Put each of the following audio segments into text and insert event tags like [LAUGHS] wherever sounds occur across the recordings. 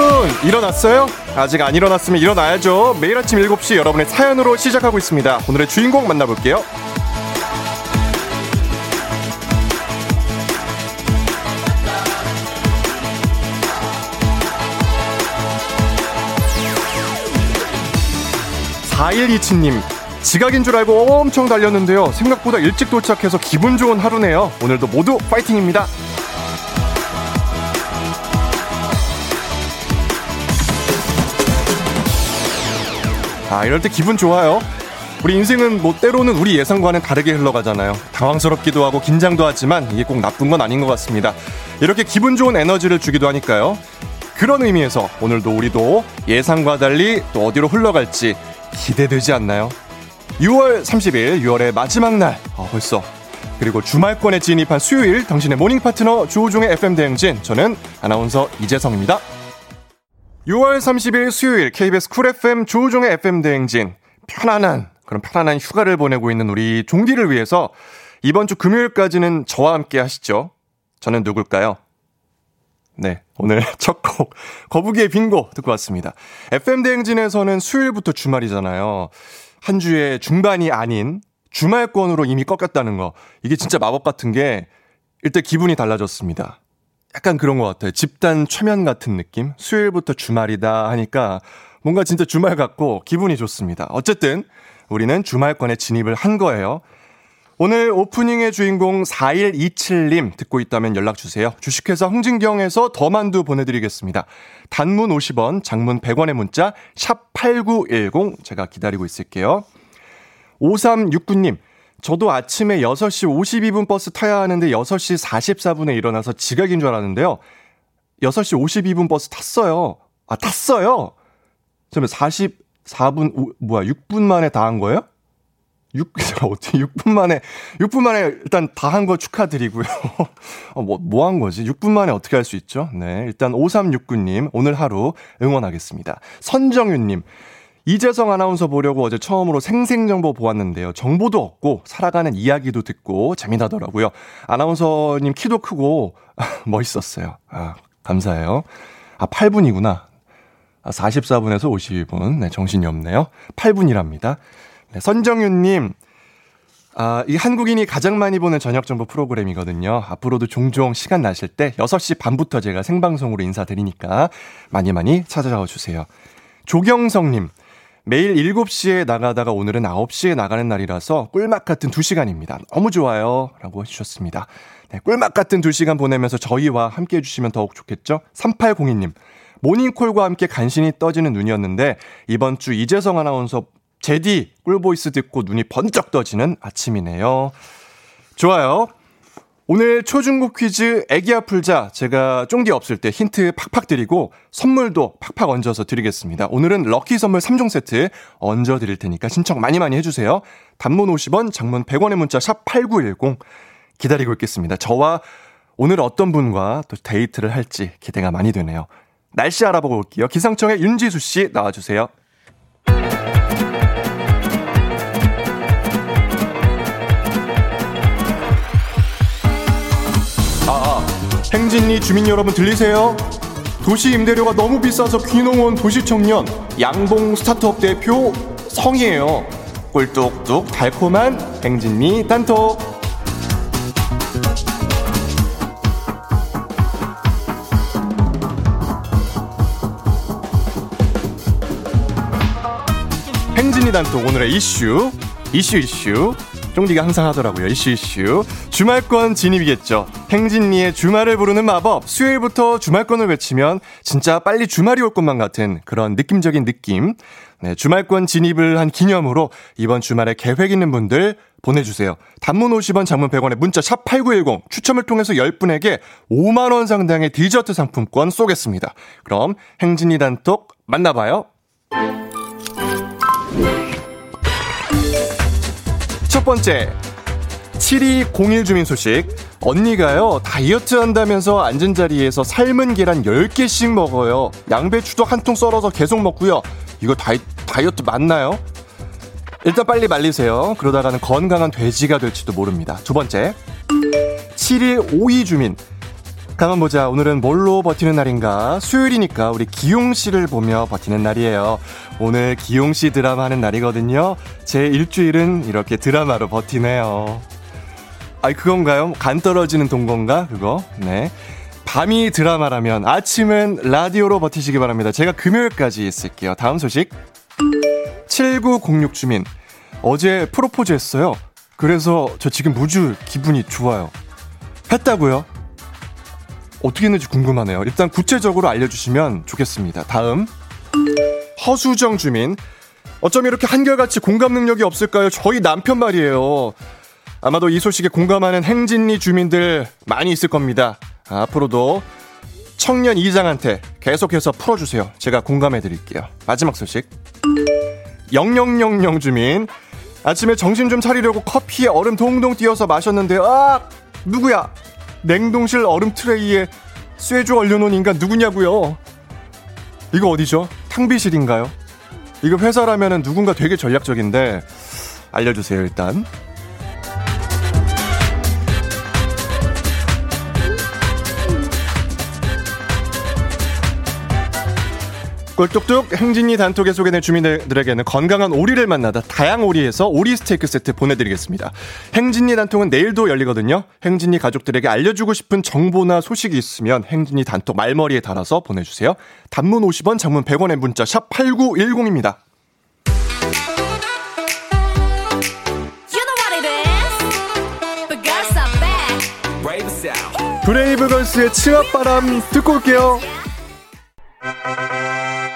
여러분 일어났어요? 아직 안 일어났으면 일어나야죠. 매일 아침 7시 여러분의 사연으로 시작하고 있습니다. 오늘의 주인공 만나볼게요. (4127님) 지각인 줄 알고 엄청 달렸는데요 생각보다 일찍 도착해서 기분 좋은 하루네요 오늘도 모두 파이팅입니다 아, 이럴 때 기분 좋아요. 우리 인생은 뭐 때로는 우리 예상과는 다르게 흘러가잖아요. 당황스럽기도 하고 긴장도 하지만 이게 꼭 나쁜 건 아닌 것 같습니다. 이렇게 기분 좋은 에너지를 주기도 하니까요. 그런 의미에서 오늘도 우리도 예상과 달리 또 어디로 흘러갈지 기대되지 않나요? 6월 30일, 6월의 마지막 날, 아, 벌써. 그리고 주말권에 진입한 수요일, 당신의 모닝 파트너 조우종의 FM 대행진. 저는 아나운서 이재성입니다. 6월 30일 수요일 KBS 쿨 FM 조우종의 FM 대행진 편안한 그런 편안한 휴가를 보내고 있는 우리 종디를 위해서 이번 주 금요일까지는 저와 함께 하시죠. 저는 누굴까요? 네, 오늘 [LAUGHS] 첫 곡 거북이의 빙고 듣고 왔습니다. FM 대행진에서는 수요일부터 주말이잖아요. 한 주의 중반이 아닌 주말권으로 이미 꺾였다는 거. 이게 진짜 마법 같은 게 일단 기분이 달라졌습니다. 약간 그런 것 같아요. 집단 최면 같은 느낌? 수요일부터 주말이다 하니까 뭔가 진짜 주말 같고 기분이 좋습니다. 어쨌든 우리는 주말권에 진입을 한 거예요. 오늘 오프닝의 주인공 4127님 듣고 있다면 연락주세요. 주식회사 홍진경에서 더만두 보내드리겠습니다. 단문 50원, 장문 100원의 문자, 샵8910 제가 기다리고 있을게요. 5369님, 저도 아침에 6시 52분 버스 타야 하는데 6시 44분에 일어나서 지각인 줄 알았는데요. 6시 52분 버스 탔어요. 아, 탔어요? 그러면 44분, 오, 뭐야, 6분 만에 다 한 거예요? 6, [LAUGHS] 어떻게 6분 만에, 6분 만에 일단 다 한 거 축하드리고요. [LAUGHS] 어, 뭐, 뭐 한 거지? 6분 만에 어떻게 할 수 있죠? 네. 일단 5369님, 오늘 하루 응원하겠습니다. 선정윤님, 이재성 아나운서 보려고 어제 처음으로 생생정보 보았는데요. 정보도 얻고 살아가는 이야기도 듣고 재미나더라고요. 아나운서님 키도 크고 [LAUGHS] 멋있었어요. 아, 감사해요. 아, 8분이구나. 아, 44분에서 52분. 네, 정신이 없네요. 8분이랍니다. 네, 선정윤님, 아, 이 한국인이 가장 많이 보는 저녁 정보 프로그램이거든요. 앞으로도 종종 시간 나실 때 6시 반부터 제가 생방송으로 인사드리니까 많이 많이 찾아와 주세요. 조경성님, 매일 7시에 나가다가 오늘은 9시에 나가는 날이라서 꿀맛 같은 2시간입니다. 너무 좋아요. 라고 해주셨습니다. 네, 꿀맛 같은 2시간 보내면서 저희와 함께 해주시면 더욱 좋겠죠? 3802님. 모닝콜과 함께 간신히 떠지는 눈이었는데 이번 주 이재성 아나운서 재디 꿀voice 듣고 눈이 번쩍 떠지는 아침이네요. 좋아요. 오늘 초중고 퀴즈 애기야 풀자 제가 쫑디 없을 때 힌트 팍팍 드리고 선물도 팍팍 얹어서 드리겠습니다. 오늘은 lucky 선물 3종 세트 얹어 드릴 테니까 신청 많이 많이 해주세요. 단문 50원, 장문 100원의 문자 샵 8910 기다리고 있겠습니다. 저와 오늘 어떤 분과 또 데이트를 할지 기대가 많이 되네요. 날씨 알아보고 올게요. 기상청의 윤지수 씨 나와주세요. 행진리 주민 여러분 들리세요? 도시 임대료가 너무 비싸서 귀농온 도시청년 양봉 스타트업 대표 성이에요. 꿀뚝뚝 달콤한 행진리 단톡. 행진리 단톡 오늘의 이슈 이슈 이슈 쫑디가 항상 하더라고요. 이슈 이슈. 주말권 진입이겠죠. 행진리의 주말을 부르는 마법. 수요일부터 주말권을 외치면 진짜 빨리 주말이 올 것만 같은 그런 느낌적인 느낌. 네, 주말권 진입을 한 기념으로 이번 주말에 계획 있는 분들 보내주세요. 단문 50원, 장문 100원에 문자 샵 8910 추첨을 통해서 10분에게 5만원 상당의 디저트 상품권 쏘겠습니다. 그럼 행진이 단톡 만나봐요. 첫 번째, 7201 주민 소식. 언니가요, 다이어트 한다면서 앉은 자리에서 삶은 계란 10개씩 먹어요. 양배추도 한 통 썰어서 계속 먹고요. 이거 다이, 다이어트 맞나요? 일단 빨리 말리세요. 그러다가는 건강한 돼지가 될지도 모릅니다. 두 번째, 7152 주민. 가만 보자. 오늘은 뭘로 버티는 날인가? 수요일이니까 우리 기용 씨를 보며 버티는 날이에요. 오늘 기용 씨 드라마 하는 날이거든요. 제 일주일은 이렇게 드라마로 버티네요. 아이, 그건가요? 간 떨어지는 동건가? 그거? 네. 밤이 드라마라면 아침은 라디오로 버티시기 바랍니다. 제가 금요일까지 있을게요. 다음 소식. 7906 주민. 어제 프로포즈 했어요. 그래서 저 지금 무주 기분이 좋아요. 했다고요? 어떻게 했는지 궁금하네요. 일단 구체적으로 알려주시면 좋겠습니다. 다음. 허수정 주민. 어쩜 이렇게 한결같이 공감 능력이 없을까요? 저희 남편 말이에요. 아마도 이 소식에 공감하는 행진리 주민들 많이 있을 겁니다. 앞으로도 청년 이장한테 계속해서 풀어주세요. 제가 공감해 드릴게요. 마지막 소식. 0000 주민. 아침에 정신 좀 차리려고 커피에 얼음 동동 띄어서 마셨는데, 아! 누구야? 냉동실 얼음 트레이에 쇠주 얼려놓은 인간 누구냐고요? 이거 어디죠? 탕비실인가요? 이거 회사라면 누군가 되게 전략적인데 알려주세요 일단. 꿀뚝뚝 행진이 단톡에 소개된 주민들에게는 건강한 오리를 만나다 다양 오리에서 오리 스테이크 세트 보내드리겠습니다. 행진이 단톡은 내일도 열리거든요. 행진이 가족들에게 알려주고 싶은 정보나 소식이 있으면 행진이 단톡 말머리에 달아서 보내주세요. 단문 50원, 장문 100원의 문자 샵 8910입니다. 브레이브걸스의 치맛바람 듣고 올게요.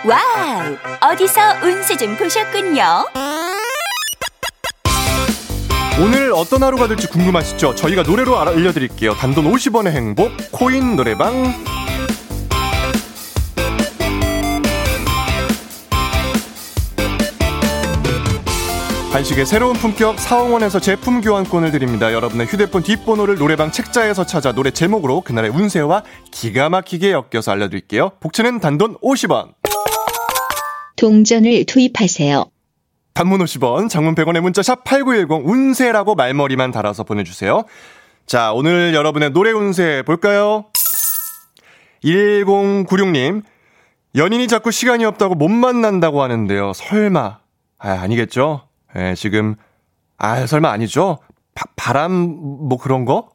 Wow! 어디서 운세 좀 보셨군요. 오늘 어떤 하루가 될지 궁금하시죠? 저희가 노래로 알려드릴게요. 단돈 50원의 행복, 코인 노래방. 간식의 새로운 품격 사옹원에서 제품 교환권을 드립니다. 여러분의 휴대폰 뒷번호를 노래방 책자에서 찾아 노래 제목으로 그날의 운세와 기가 막히게 엮여서 알려드릴게요. 복채는 단돈 50원. 동전을 투입하세요. 단문 50원, 장문 100원의 문자 샵 8910 운세라고 말머리만 달아서 보내주세요. 자, 오늘 여러분의 노래 운세 볼까요? 1096님, 연인이 자꾸 시간이 없다고 못 만난다고 하는데요. 설마, 아, 아니겠죠? 예, 지금, 아, 설마 아니죠? 바, 바람, 뭐 그런 거?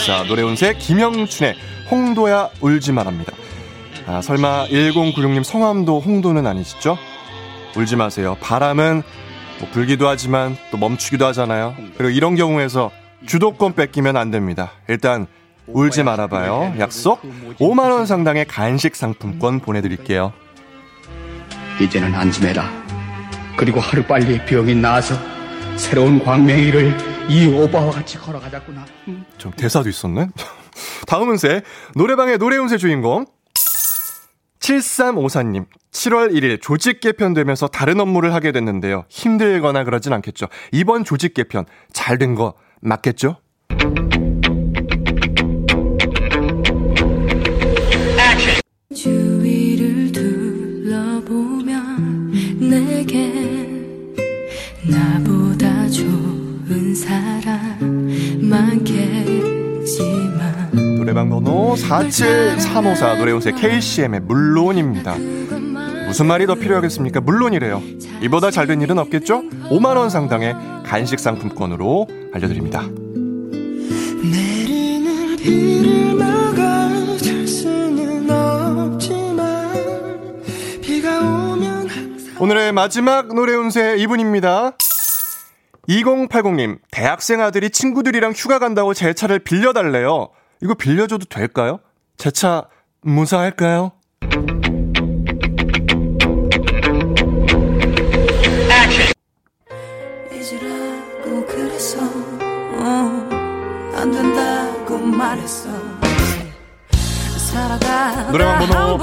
10964 노래운세 김영춘의 홍도야 울지 말합니다. 아, 설마 1096님 성함도 홍도는 아니시죠? 울지 마세요. 바람은 뭐 불기도 하지만 또 멈추기도 하잖아요. 그리고 이런 경우에서 주도권 뺏기면 안 됩니다. 일단 울지 말아봐요. 약속 5만 원 상당의 간식 상품권 보내드릴게요. 이제는 안심해라. 그리고 하루빨리 병이 나아서 새로운 광명이를 이 오빠와 같이 걸어가자꾸나. 음. 좀 대사도 있었네. [LAUGHS] 다음 운세 노래방의 노래 운세 주인공 7354님 7월 1일 조직 개편되면서 다른 업무를 하게 됐는데요. 힘들거나 그러진 않겠죠. 이번 조직 개편 잘 된 거 맞겠죠? 사람 많겠지만 노래방 번호 47354 노래운세 KCM의 물론입니다. 무슨 말이 더 필요하겠습니까? 물론이래요. 이보다 잘된 일은 없겠죠? 5만원 상당의 간식 상품권으로 알려드립니다. 오늘의 마지막 노래 운세 이분입니다. 2080님, 대학생 아들이 친구들이랑 휴가 간다고 제 차를 빌려달래요. 이거 빌려줘도 될까요? 제 차 무사할까요? 어, 노래방 번호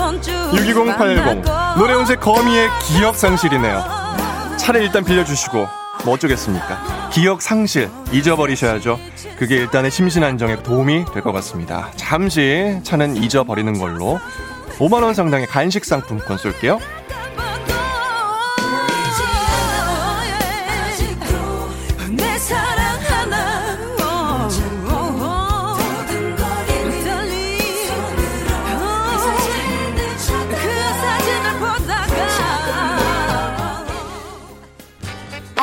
62080 노래운세 거미의 기억 상실이네요 차를 일단 빌려주시고 뭐 어쩌겠습니까? 기억 상실 잊어버리셔야죠. 그게 일단의 심신 안정에 도움이 될 것 같습니다. 잠시 차는 잊어버리는 걸로 5만 원 상당의 간식 상품권 쏠게요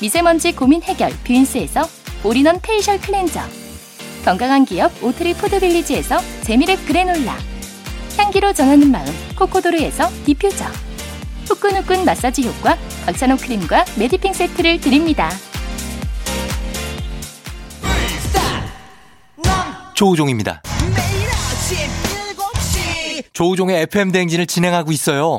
미세먼지 고민 해결 뷰인스에서 올인원 페이셜 클렌저 건강한 기업 오트리 푸드빌리지에서 재미랩 그래놀라 향기로 전하는 마음 코코도르에서 디퓨저 후끈후끈 마사지 효과 박찬호 크림과 메디핑 세트를 드립니다. 조우종입니다. 조우종의 FM 대행진을 진행하고 있어요.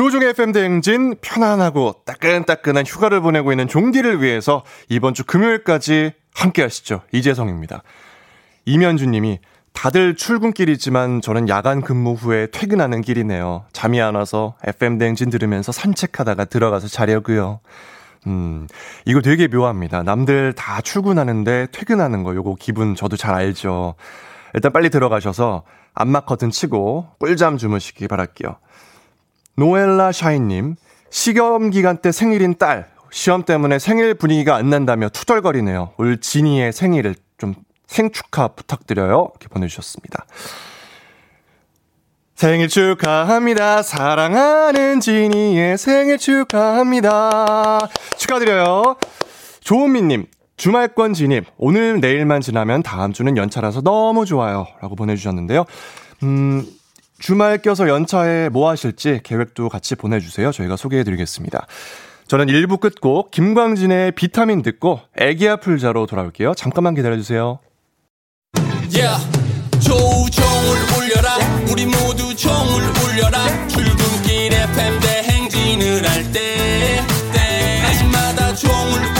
조종의 FM 대행진 편안하고 따끈따끈한 휴가를 보내고 있는 종디를 위해서 이번 주 금요일까지 함께 하시죠. 이재성입니다. 이면주 님이 다들 출근길이지만 저는 야간 근무 후에 퇴근하는 길이네요. 잠이 안 와서 FM 대행진 들으면서 산책하다가 들어가서 자려고요. 음, 이거 되게 묘합니다. 남들 다 출근하는데 퇴근하는 거 요거 기분 저도 잘 알죠. 일단 빨리 들어가셔서 안마 커튼 치고 꿀잠 주무시기 바랄게요. 노엘라 샤인님, 시험 기간 때 생일인 딸, 시험 때문에 생일 분위기가 안 난다며 투덜거리네요. 올 진이의 생일을 좀 생축하 부탁드려요. 이렇게 보내주셨습니다. 생일 축하합니다. 사랑하는 진이의 생일 축하합니다. 축하드려요. 조은미님, 주말권 진입. 오늘 내일만 지나면 다음 주는 연차라서 너무 좋아요. 라고 보내주셨는데요. 음, 주말 껴서 연차에 뭐 하실지 계획도 같이 보내주세요. 저희가 소개해드리겠습니다. 저는 1부 끝곡 김광진의 비타민 듣고 애기야 풀자로 돌아올게요. 잠깐만 기다려주세요. Yeah. 조종을 울려라 우리 모두 종을 울려라 출근길 FM 대행진을 할때 때마다 종을 울려라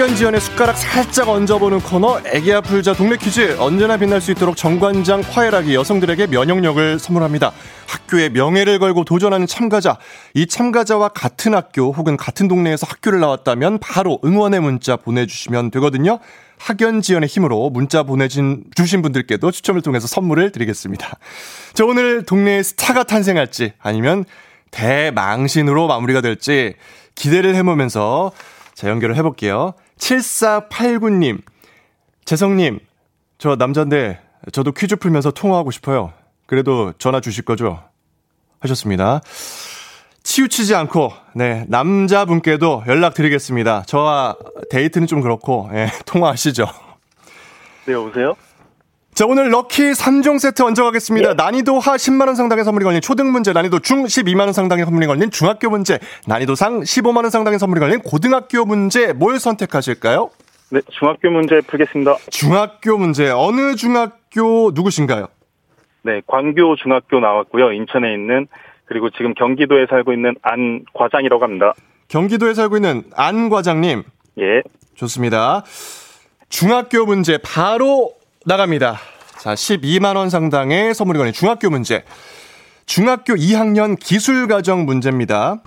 학연 지연의 숟가락 살짝 얹어보는 코너 애기야 풀자 동네 퀴즈 언제나 빛날 수 있도록 정관장 화해락이 여성들에게 면역력을 선물합니다. 학교의 명예를 걸고 도전하는 참가자 이 참가자와 같은 학교 혹은 같은 동네에서 학교를 나왔다면 바로 응원의 문자 보내주시면 되거든요. 학연 지연의 힘으로 문자 보내진 주신 분들께도 추첨을 통해서 선물을 드리겠습니다. 자 오늘 동네에 스타가 탄생할지 아니면 대망신으로 마무리가 될지 기대를 해보면서 자, 연결을 해볼게요. 7489님, 재성님, 저 남잔데 저도 퀴즈 풀면서 통화하고 싶어요. 그래도 전화 주실 거죠? 하셨습니다. 치우치지 않고, 네, 남자분께도 연락드리겠습니다. 저와 데이트는 좀 그렇고, 예, [LAUGHS] 통화하시죠. 네, 여보세요? 자, 오늘 럭키 3종 세트 얹어가겠습니다. 네. 난이도 하 10만원 상당의 선물이 걸린 초등 문제, 난이도 중 12만원 상당의 선물이 걸린 중학교 문제, 난이도 상 15만원 상당의 선물이 걸린 고등학교 문제, 뭘 선택하실까요? 네, 중학교 문제 풀겠습니다. 중학교 문제, 어느 중학교 누구신가요? 네, 광교 중학교 나왔고요. 인천에 있는, 그리고 지금 경기도에 살고 있는 안 과장이라고 합니다. 경기도에 살고 있는 안 과장님. 예. 좋습니다. 중학교 문제 바로 나갑니다. 자, 12만원 상당의 선물이 걸린 중학교 문제. 중학교 2학년 기술과정 문제입니다.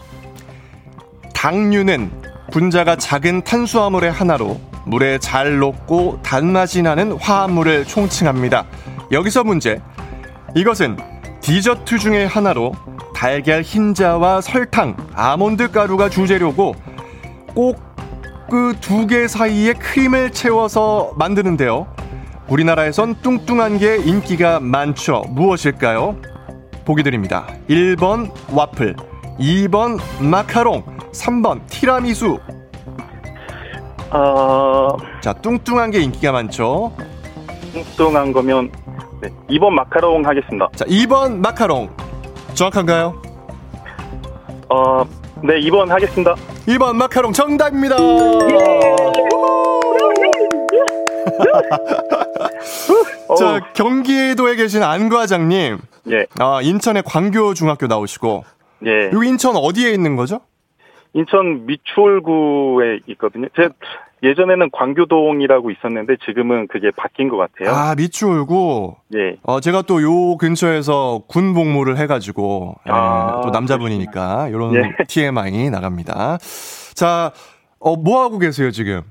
당류는 분자가 작은 탄수화물의 하나로 물에 잘 녹고 단맛이 나는 화합물을 총칭합니다. 여기서 문제. 이것은 디저트 중의 하나로 달걀 흰자와 설탕, 아몬드 가루가 주재료고 꼭 그 두 개 사이에 크림을 채워서 만드는데요. 우리나라에선 뚱뚱한 게 인기가 많죠. 무엇일까요? 보기 드립니다. 1번 와플, 2번 마카롱, 3번 티라미수. 어... 자, 뚱뚱한 게 인기가 많죠. 뚱뚱한 거면 네, 2번 마카롱 하겠습니다. 자, 2번 마카롱. 정확한가요? 어, 네, 2번 하겠습니다. 2번 마카롱 정답입니다. 예! [LAUGHS] [LAUGHS] 자, 경기도에 계신 안 과장님. 예. 아, 인천의 광교 중학교 나오시고. 예. 여기 인천 어디에 있는 거죠? 인천 미추홀구에 있거든요. 제 예전에는 광교동이라고 있었는데 지금은 그게 바뀐 것 같아요. 아 미추홀구. 예. 어 제가 또 요 근처에서 군 복무를 해가지고 예, 아, 또 남자분이니까 이런 예. [LAUGHS] TMI 나갑니다. 자, 어뭐 하고 계세요 지금?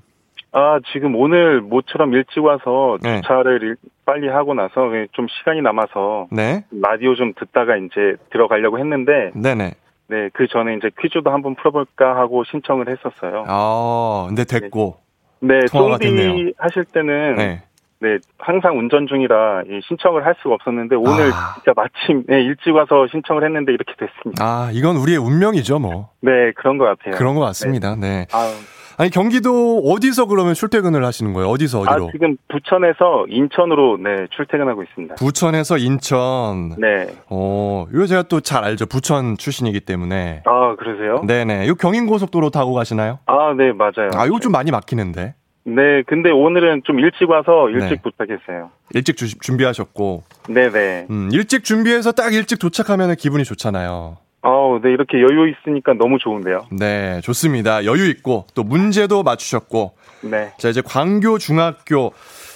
아, 지금 오늘 모처럼 일찍 와서 네. 주차를 빨리 하고 나서 좀 시간이 남아서 네. 라디오 좀 듣다가 이제 들어가려고 했는데 네네. 네, 그 전에 이제 퀴즈도 한번 풀어볼까 하고 신청을 했었어요. 아, 근데 됐고. 네, 쫑디 하실 때는 네. 네, 항상 운전 중이라 신청을 할 수가 없었는데 오늘 아. 진짜 마침 네, 일찍 와서 신청을 했는데 이렇게 됐습니다. 아, 이건 우리의 운명이죠, 뭐. 네, 그런 것 같아요. 그런 것 같습니다. 네. 네. 아. 아니 경기도 어디서 그러면 출퇴근을 하시는 거예요? 어디서 어디로? 아, 지금 부천에서 인천으로 네 출퇴근하고 있습니다. 부천에서 인천. 네. 어, 이거 제가 또 잘 알죠. 부천 출신이기 때문에. 아 그러세요? 네네. 이 경인 고속도로 타고 가시나요? 아, 네 맞아요. 아, 이거 좀 많이 막히는데. 네, 근데 오늘은 좀 일찍 와서 일찍 네. 도착했어요. 일찍 주, 준비하셨고. 네네. 음, 일찍 준비해서 딱 일찍 도착하면 기분이 좋잖아요. 어, 네, 이렇게 여유 있으니까 너무 좋은데요. 네, 좋습니다. 여유 있고, 또 문제도 맞추셨고. 네. 자, 이제 광교 중학교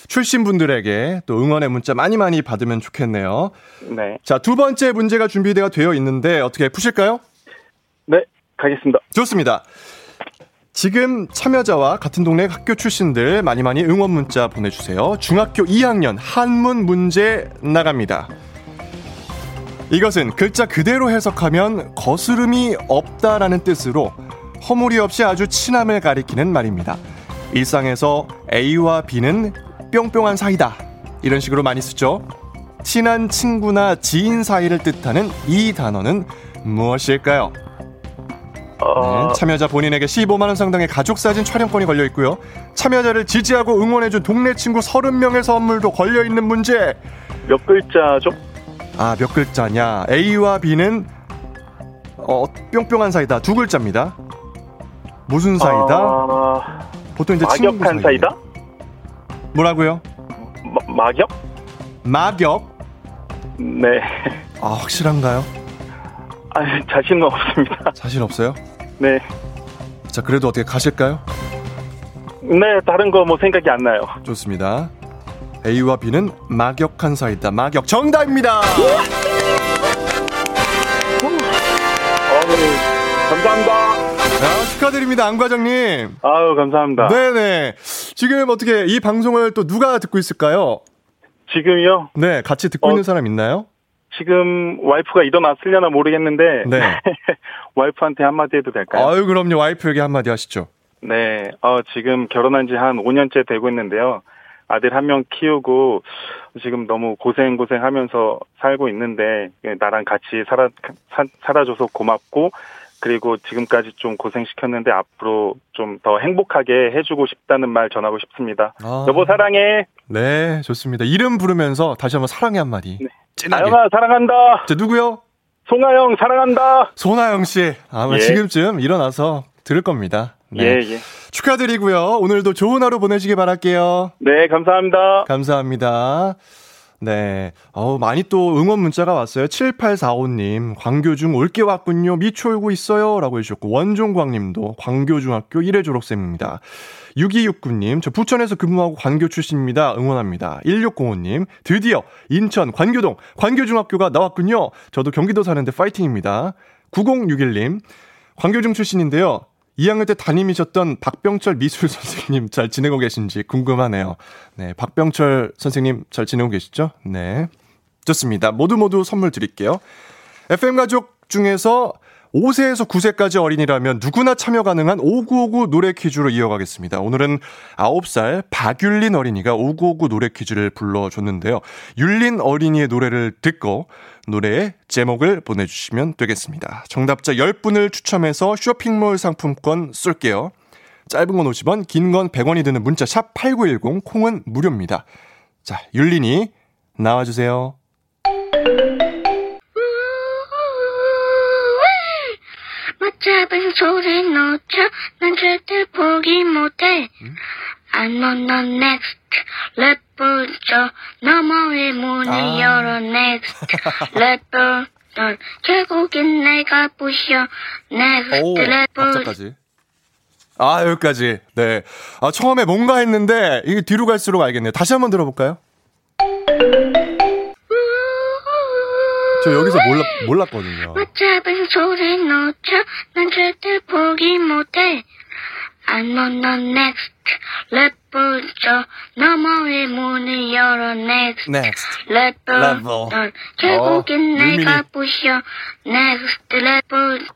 출신 분들에게 또 응원의 문자 많이 많이 받으면 좋겠네요. 네. 자, 두 번째 문제가 준비되어 되어 있는데 어떻게 푸실까요? 네, 가겠습니다. 좋습니다. 지금 참여자와 같은 동네 학교 출신들 많이 많이 응원 문자 보내주세요. 중학교 2학년 한문 문제 나갑니다. 이것은 글자 그대로 해석하면 거스름이 없다라는 뜻으로 허물이 없이 아주 친함을 가리키는 말입니다. 일상에서 A와 B는 뿅뿅한 사이다. 이런 식으로 많이 쓰죠. 친한 친구나 지인 사이를 뜻하는 이 단어는 무엇일까요? 어... 네, 참여자 본인에게 15만원 상당의 가족사진 촬영권이 걸려 있고요. 참여자를 지지하고 응원해준 동네 친구 30명의 선물도 걸려 있는 문제. 몇 글자죠? 아, 몇 글자냐? A와 B는 어, 뿅뿅한 사이다. 두 글자입니다. 무슨 사이다? 아... 보통 이제 막역한 사이다? 뭐라고요? 마, 막역? 막역? 네. 아, 확실한가요? 아, 자신은 없습니다. 자신 없어요? 네. 자, 그래도 어떻게 가실까요? 네, 다른 거 뭐 생각이 안 나요. 좋습니다. A와 B는 막역한 사이다. 막역 정답입니다. 감사합니다. 아, 축하드립니다, 안 과장님. 아유, 감사합니다. 네네. 지금 어떻게 이 방송을 또 누가 듣고 있을까요? 지금요? 네, 같이 듣고 어, 있는 사람 있나요? 지금 와이프가 일어났으려나 모르겠는데 네. [LAUGHS] 와이프한테 한마디 해도 될까요? 아유, 그럼요. 와이프에게 한마디 하시죠. 네, 어, 지금 결혼한 지 한 5년째 되고 있는데요. 아들 한 명 키우고 지금 너무 고생 고생 하면서 살고 있는데 나랑 같이 살아 사, 살아줘서 고맙고 그리고 지금까지 좀 고생시켰는데 앞으로 좀 더 행복하게 해주고 싶다는 말 전하고 싶습니다. 아. 여보 사랑해. 네, 좋습니다. 이름 부르면서 다시 한번 사랑해 한 마디. 네. 아영아 사랑한다. 저 누구요? 송하영 사랑한다. 손하영 씨 아마 예. 지금쯤 일어나서 들을 겁니다. 네. 예, 예. 축하드리고요. 오늘도 좋은 하루 보내시기 바랄게요. 네, 감사합니다. 감사합니다. 네. 어 많이 또 응원 문자가 왔어요. 7845님, 광교중 올게 왔군요. 미추올고 있어요. 라고 해주셨고, 원종광 님도 광교중학교 1회 졸업생입니다. 6269님, 저 부천에서 근무하고 광교 출신입니다. 응원합니다. 1605님, 드디어 인천 광교동 광교중학교가 나왔군요. 저도 경기도 사는데 파이팅입니다. 9061님, 광교중 출신인데요. 2학년 때 담임이셨던 박병철 미술 [LAUGHS] 선생님 잘 지내고 계신지 궁금하네요. 네, 박병철 선생님 잘 지내고 계시죠? 네. 좋습니다. 모두 모두 선물 드릴게요. FM 가족 중에서 5세에서 9세까지 어린이라면 누구나 참여 가능한 5959 노래 퀴즈로 이어가겠습니다. 오늘은 9살 박율린 어린이가 5959 노래 퀴즈를 불러줬는데요. 율린 어린이의 노래를 듣고 노래의 제목을 보내주시면 되겠습니다. 정답자 10분을 추첨해서 쇼핑몰 상품권 쏠게요. 짧은 건 50원, 긴 건 100원이 드는 문자 샵 8910, 콩은 무료입니다. 자, 율린이 나와주세요. 잡은 소리 놓쳐 난 절대 포기 못해. I'm on the next level 저 너머의 문을 아. 열어 next [LAUGHS] level 넌 결국엔 내가 부셔 next 오, level. 아 여기까지. 네. 아, 처음에 뭔가 했는데 이게 뒤로 갈수록 알겠네요. 다시 한번 들어볼까요? 저 여기서 몰라, 몰랐거든요. 잡은 손을 놓쳐 난 절대 포기 못해. I'm on the next level 저 너머의 문을 열어 next next level, level. 넌 결국엔 어, 내가 부셔 next level.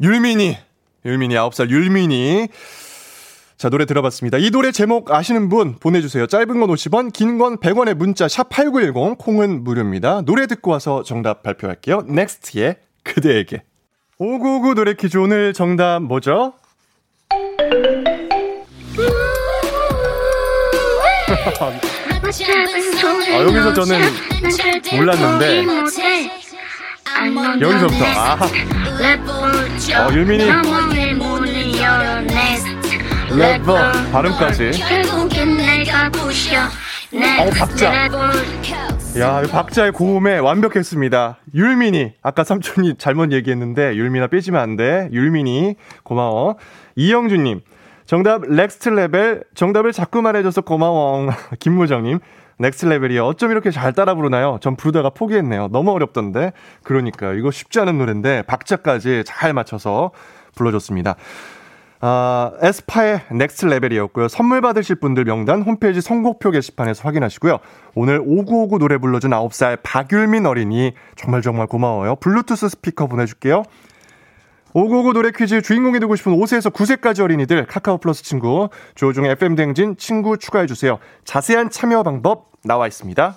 율민이 율민이 9살 율민이 자, 노래 들어봤습니다. 이 노래 제목 아시는 분 보내주세요. 짧은 건 50원, 긴 건 100원의 문자 샵8910, 콩은 무료입니다. 노래 듣고 와서 정답 발표할게요. Next의 그대에게. 5959 노래 퀴즈 오늘 정답 뭐죠? [LAUGHS] 아, 여기서 저는 몰랐는데 여기서부터 아 어, 유민이 레버 발음까지. 어 박자. 야 박자의 고음에 완벽했습니다. 율민이 아까 삼촌이 잘못 얘기했는데 율민아 빼지면 안돼. 율민이 고마워. 이영주님 정답 Next Level 정답을 자꾸 말해줘서 고마워. [LAUGHS] 김무정님 Next Level이요 어쩜 이렇게 잘 따라 부르나요? 전 부르다가 포기했네요. 너무 어렵던데. 그러니까 이거 쉽지 않은 노래인데 박자까지 잘 맞춰서 불러줬습니다 아, 에스파의 Next Level이었고요. 선물 받으실 분들 명단 홈페이지 선곡표 게시판에서 확인하시고요. 오늘 5959 노래 불러준 9살 박율민 어린이 정말 정말 고마워요. 블루투스 스피커 보내줄게요. 5959 노래 퀴즈 주인공이 되고 싶은 5세에서 9세까지 어린이들 카카오 플러스 친구 조종 FM 댕진 친구 추가해주세요. 자세한 참여 방법 나와 있습니다.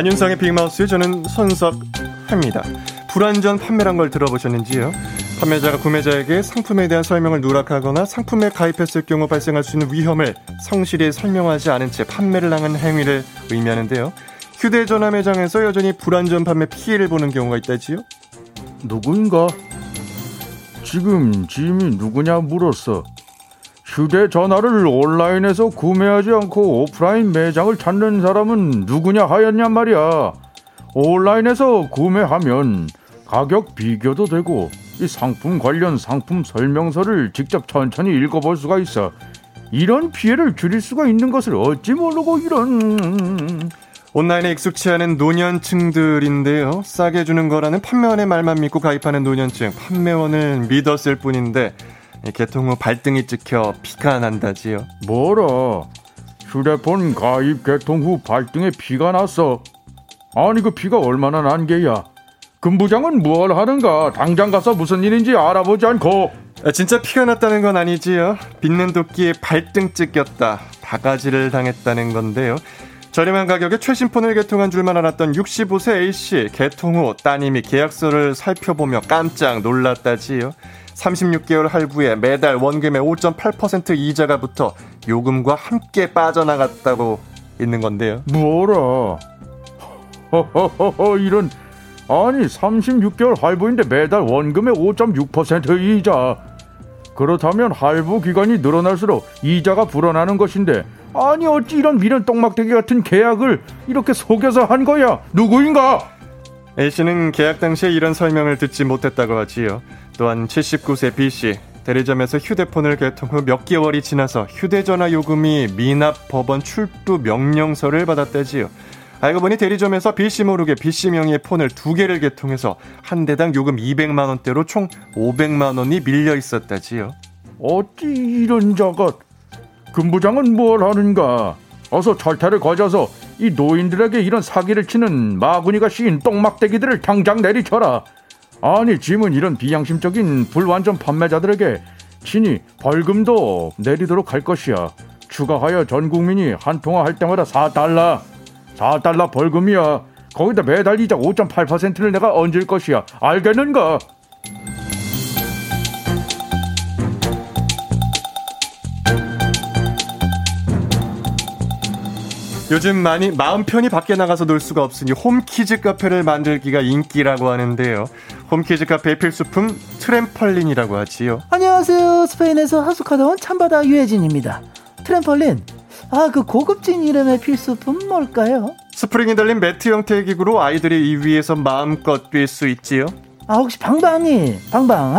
안윤상의 빅마우스 저는 손석회입니다. 불안전 판매란 걸 들어보셨는지요? 판매자가 구매자에게 상품에 대한 설명을 누락하거나 상품에 가입했을 경우 발생할 수 있는 위험을 성실히 설명하지 않은 채 판매를 당한 행위를 의미하는데요. 휴대전화 매장에서 여전히 불안전 판매 피해를 보는 경우가 있다지요? 누구인가? 지금 짐이 누구냐 물었어. 휴대전화를 온라인에서 구매하지 않고 오프라인 매장을 찾는 사람은 누구냐 하였냔 말이야. 온라인에서 구매하면 가격 비교도 되고 이 상품 관련 상품 설명서를 직접 천천히 읽어볼 수가 있어. 이런 피해를 줄일 수가 있는 것을 어찌 모르고 이런 온라인에 익숙치 않은 노년층들인데요. 싸게 주는 거라는 판매원의 말만 믿고 가입하는 노년층. 판매원을 믿었을 뿐인데 개통 후 발등이 찍혀 피가 난다지요. 뭐라? 휴대폰 가입 개통 후 발등에 피가 났어. 아니 그 피가 얼마나 난 게야? 금부장은 뭘 하는가? 당장 가서 무슨 일인지 알아보지 않고. 아, 진짜 피가 났다는 건 아니지요. 빚는 도끼에 발등 찢겼다. 바가지를 당했다는 건데요. 저렴한 가격에 최신 폰을 개통한 줄만 알았던 65세 A씨 개통 후 따님이 계약서를 살펴보며 깜짝 놀랐다지요. 36개월 할부에 매달 원금의 5.8% 이자가 붙어 요금과 함께 빠져나갔다고 있는 건데요. 뭐라? 허허허허 이런 아니 36개월 할부인데 매달 원금의 5.6% 이자. 그렇다면 할부 기간이 늘어날수록 이자가 불어나는 것인데 아니 어찌 이런 미련 똥막대기 같은 계약을 이렇게 속여서 한 거야? 누구인가? A씨는 계약 당시에 이런 설명을 듣지 못했다고 하지요. 또한 79세 B씨 대리점에서 휴대폰을 개통 후 몇 개월이 지나서 휴대전화 요금이 미납 법원 출두 명령서를 받았다지요. 알고 보니 대리점에서 B씨 모르게 B씨 명의의 폰을 두 개를 개통해서 한 대당 요금 200만 원대로 총 500만 원이 밀려 있었다지요. 어찌 이런 자가 금부장은 뭘 하는가? 어서 철퇴를 거져서 이 노인들에게 이런 사기를 치는 마구니가 씌인 똥막대기들을 당장 내리쳐라. 아니 짐은 이런 비양심적인 불완전 판매자들에게 친히 벌금도 내리도록 할 것이야. 추가하여 전 국민이 한 통화 할 때마다 4달러, 4달러 벌금이야. 거기다 매달 이자 5.8%를 내가 얹을 것이야. 알겠는가? 요즘 많이 마음 편히 밖에 나가서 놀 수가 없으니 홈키즈 카페를 만들기가 인기라고 하는데요. 홈키즈 카페의 필수품 트램펄린이라고 하지요. 안녕하세요. 스페인에서 하숙하다 온 참바다 유해진입니다. 트램펄린. 아, 그 고급진 이름의 필수품 뭘까요? 스프링이 달린 매트 형태의 기구로 아이들이 이 위에서 마음껏 뛸 수 있지요. 아, 혹시 방방이? 방방.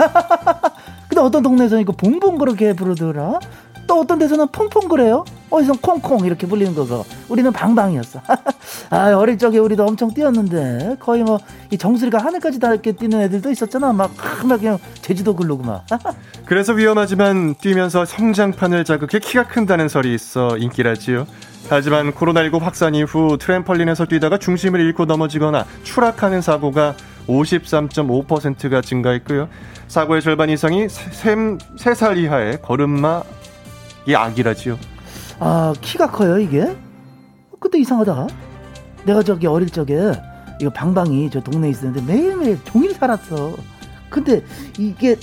[LAUGHS] 근데 어떤 동네에서는 이거 봉봉 그렇게 부르더라? 또 어떤 데서는 퐁퐁 그래요? 어디서 콩콩 이렇게 불리는 거고 우리는 방방이었어. [LAUGHS] 아 어릴 적에 우리도 엄청 뛰었는데 거의 뭐 이 정수리가 하늘까지 닿게 뛰는 애들도 있었잖아. 막 막 그냥 제주도 글르고 막. [LAUGHS] 그래서 위험하지만 뛰면서 성장판을 자극해 키가 큰다는 설이 있어 인기라지요. 하지만 코로나19 확산 이후 트램펄린에서 뛰다가 중심을 잃고 넘어지거나 추락하는 사고가 53.5%가 증가했고요. 사고의 절반 이상이 3살 이하의 걸음마 이 악이라지요. 아 키가 커요 이게? 근데 이상하다. 내가 저기 어릴 적에 이거 방방이 저 동네에 있었는데 매일매일 종일 살았어. 근데 이게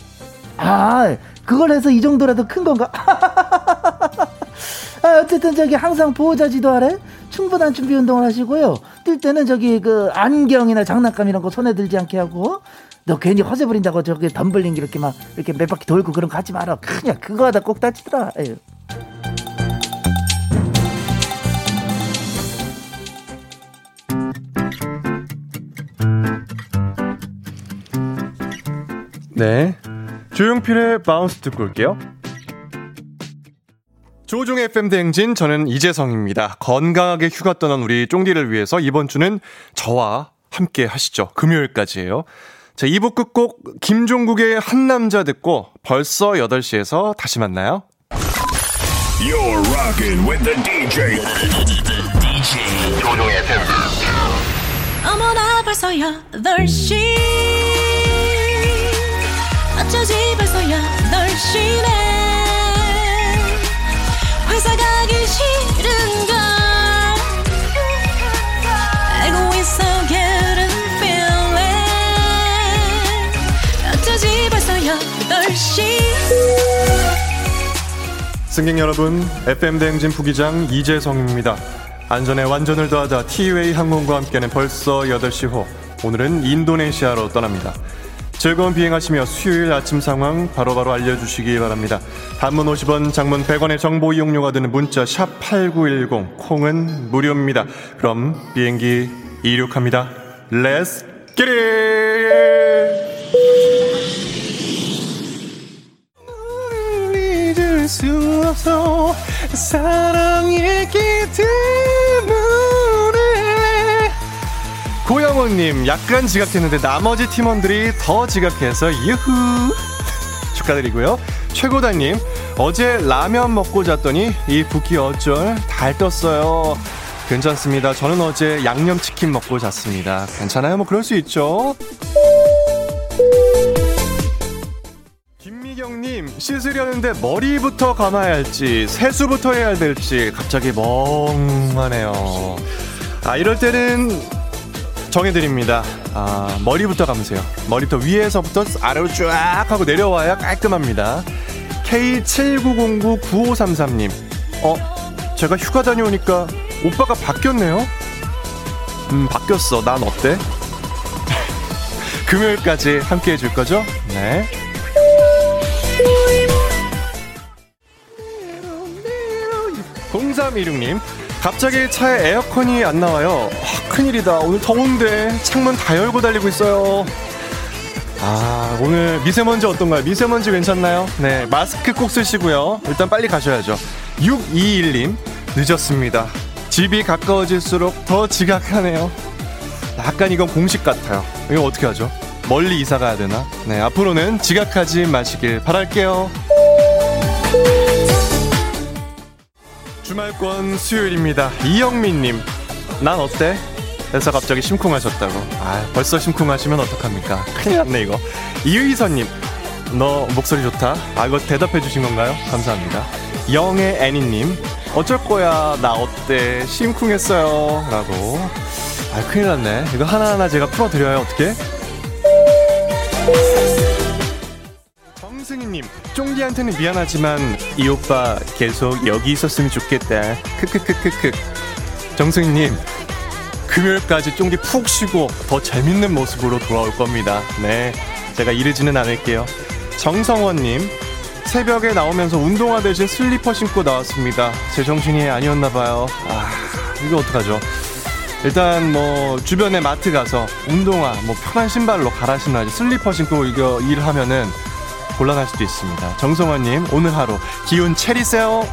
아 그걸 해서 이 정도라도 큰 건가? [LAUGHS] 아, 어쨌든 저기 항상 보호자 지도하래 충분한 준비 운동을 하시고요. 뛸 때는 저기 그 안경이나 장난감 이런 거 손에 들지 않게 하고 너 괜히 허세 부린다고 저기 덤블링 이렇게 막 이렇게 몇 바퀴 돌고 그런 거 하지 마라. 그냥 그거 하다 꼭 다치더라. 에휴. 네. 조용필의 바운스 듣고 올게요. 조종의 FM 대행진 저는 이재성입니다. 건강하게 휴가 떠난 우리 쫑디를 위해서 이번 주는 저와 함께 하시죠. 금요일까지예요. 자, 2부 끝곡 김종국의 한 남자 듣고 벌써 8시에서 다시 만나요. You're rocking with the DJ. DJ 조종의 팬. 어머나 벌써 8시 어쩌지 벌써 8시네 회사 가기 싫은 승객 여러분, FM 대행진 부기장 이재성입니다. 안전에 완전을 더하다 티웨이 항공과 함께하는 벌써 8시 호. 오늘은 인도네시아로 떠납니다. 즐거운 비행하시며 수요일 아침 상황 바로바로 알려주시기 바랍니다. 단문 50원, 장문 100원의 정보 이용료가 드는 문자 샵 8910, 콩은 무료입니다. 그럼 비행기 이륙합니다. Let's get it! 수 없어. 사랑이기 때문에. 고영호님 약간 지각했는데 나머지 팀원들이 더 지각해서 유후. 축하드리고요. 최고다님 어제 라면 먹고 잤더니 이 붓기 어쩔 달 떴어요. 괜찮습니다. 저는 어제 양념치킨 먹고 잤습니다. 괜찮아요? 뭐 그럴 수 있죠 씻으려는데 머리부터 감아야 할지 세수부터 해야 될지 갑자기 멍하네요. 아 이럴 때는 정해드립니다. 아 머리부터 감으세요. 머리부터 위에서부터 아래로 쫙 하고 내려와야 깔끔합니다. K79099533님 어 제가 휴가 다녀오니까 오빠가 바뀌었네요. 음 바뀌었어. 난 어때? [LAUGHS] 금요일까지 함께 해줄 거죠? 네. 0316님, 갑자기 차에 에어컨이 안 나와요. 아, 큰일이다. 오늘 더운데 창문 다 열고 달리고 있어요. 아, 오늘 미세먼지 어떤가요? 미세먼지 괜찮나요? 네, 마스크 꼭 쓰시고요. 일단 빨리 가셔야죠. 621님, 늦었습니다. 집이 가까워질수록 더 지각하네요. 약간 이건 공식 같아요. 이거 어떻게 하죠? 멀리 이사 가야 되나? 네, 앞으로는 지각하지 마시길 바랄게요. 주말권 수요일입니다. 이영민님, 난 어때? 해서 갑자기 심쿵하셨다고. 아, 벌써 심쿵하시면 어떡합니까? 큰일 났네, 이거. 이의선님, 너 목소리 좋다. 아, 이거 대답해 주신 건가요? 감사합니다. 영의 애니님, 어쩔 거야, 나 어때? 심쿵했어요. 라고. 아, 큰일 났네. 이거 하나하나 제가 풀어드려요, 어떻게? 정승희님, 쫑디한테는 미안하지만 이 오빠 계속 여기 있었으면 좋겠다. 크크크크크. 정승희님, 금요일까지 쫑디 푹 쉬고 더 재밌는 모습으로 돌아올 겁니다. 네, 제가 이르지는 않을게요. 정성원님, 새벽에 나오면서 운동화 대신 슬리퍼 신고 나왔습니다. 제 정신이 아니었나봐요. 아, 이거 어떡하죠? 일단 뭐 주변에 마트 가서 운동화 뭐 편한 신발로 갈아 신어야지 슬리퍼 신고 이거 일하면은 곤란할 수도 있습니다. 정성환님 오늘 하루 기운 체리세요.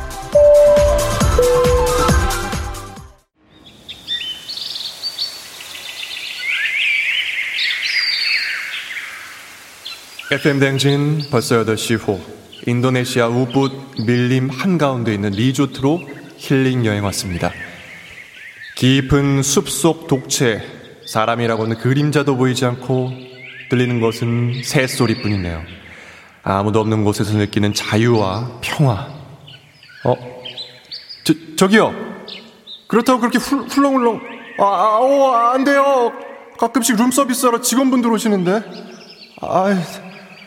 FM 댕진 벌써 8시 호 인도네시아 우붓 밀림 한가운데 있는 리조트로 힐링 여행 왔습니다. 깊은 숲속 독채 사람이라고는 그림자도 보이지 않고 들리는 것은 새소리뿐이네요. 아무도 없는 곳에서 느끼는 자유와 평화. 어? 저, 저기요. 그렇다고 그렇게 훌, 훌렁훌렁. 아, 아, 오, 안 돼요. 가끔씩 룸서비스하러 직원분들 오시는데. 아,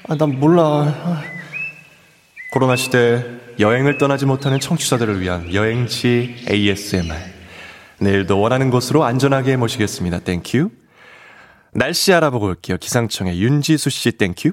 아, 난 몰라. 코로나 시대 여행을 떠나지 못하는 청취자들을 위한 여행지 ASMR. 내일도 원하는 곳으로 안전하게 모시겠습니다. Thank you. 날씨 알아보고 올게요. 기상청의 윤지수 씨 thank you.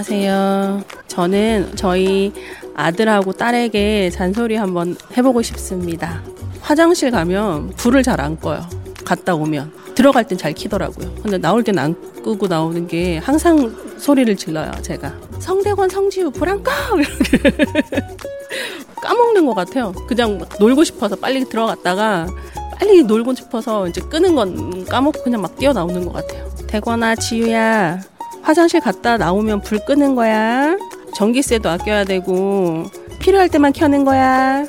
안녕하세요. 저는 저희 아들하고 딸에게 잔소리 한번 해보고 싶습니다. 화장실 가면 불을 잘 안 꺼요. 갔다 오면. 들어갈 땐 잘 키더라고요. 근데 나올 땐 안 끄고 나오는 게 항상 소리를 질러요, 제가. 성대관 성지우 불안 꺼! [LAUGHS] 이렇게. 까먹는 것 같아요. 그냥 막 놀고 싶어서 빨리 들어갔다가 빨리 놀고 싶어서 이제 끄는 건 까먹고 그냥 막 뛰어나오는 것 같아요. 대관아, 지우야. 화장실 갔다 나오면 불 끄는 거야. 전기세도 아껴야 되고 필요할 때만 켜는 거야.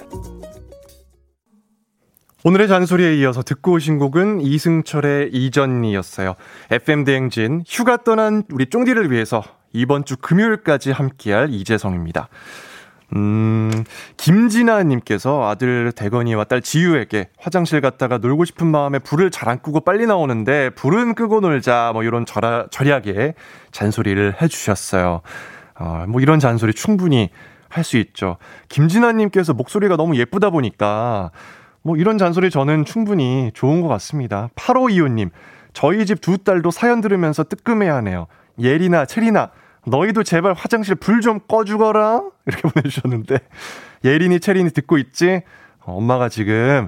오늘의 잔소리에 이어서 듣고 오신 곡은 이승철의 이전이었어요. FM 대행진 휴가 떠난 우리 쫑디를 위해서 이번 주 금요일까지 함께할 이재성입니다. 음, 김진아님께서 아들 대건이와 딸 지유에게 화장실 갔다가 놀고 싶은 마음에 불을 잘 안 끄고 빨리 나오는데 불은 끄고 놀자 뭐 이런 절하, 절약에 잔소리를 해주셨어요. 어, 뭐 이런 잔소리 충분히 할 수 있죠. 김진아님께서 목소리가 너무 예쁘다 보니까 뭐 이런 잔소리 저는 충분히 좋은 것 같습니다. 8525님, 저희 집 두 딸도 사연 들으면서 뜨끔해야 하네요. 예리나, 체리나, 너희도 제발 화장실 불 좀 꺼주거라. 이렇게 [LAUGHS] 보내주셨는데, 예린이, 체린이 듣고 있지? 어, 엄마가 지금,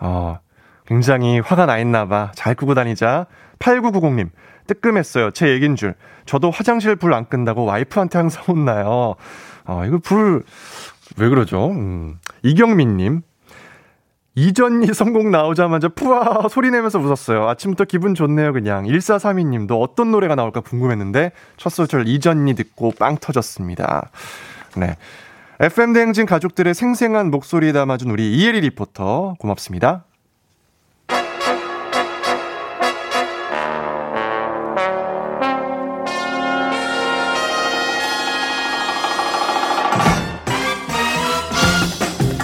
어, 굉장히 화가 나 있나봐. 잘 끄고 다니자. 8990님, 뜨끔했어요. 제 얘긴 줄. 저도 화장실 불 안 끈다고 와이프한테 항상 혼나요. 어, 이거 불, 왜 그러죠? 음. 이경민님, 이전이 [LAUGHS] 성공 나오자마자 푸아 소리 내면서 웃었어요. 아침부터 기분 좋네요, 그냥. 1432 님도 어떤 노래가 나올까 궁금했는데 첫 소절 이전이 듣고 빵 터졌습니다. 네. FM 대행진 가족들의 생생한 목소리 담아준 우리 이혜리 리포터 고맙습니다.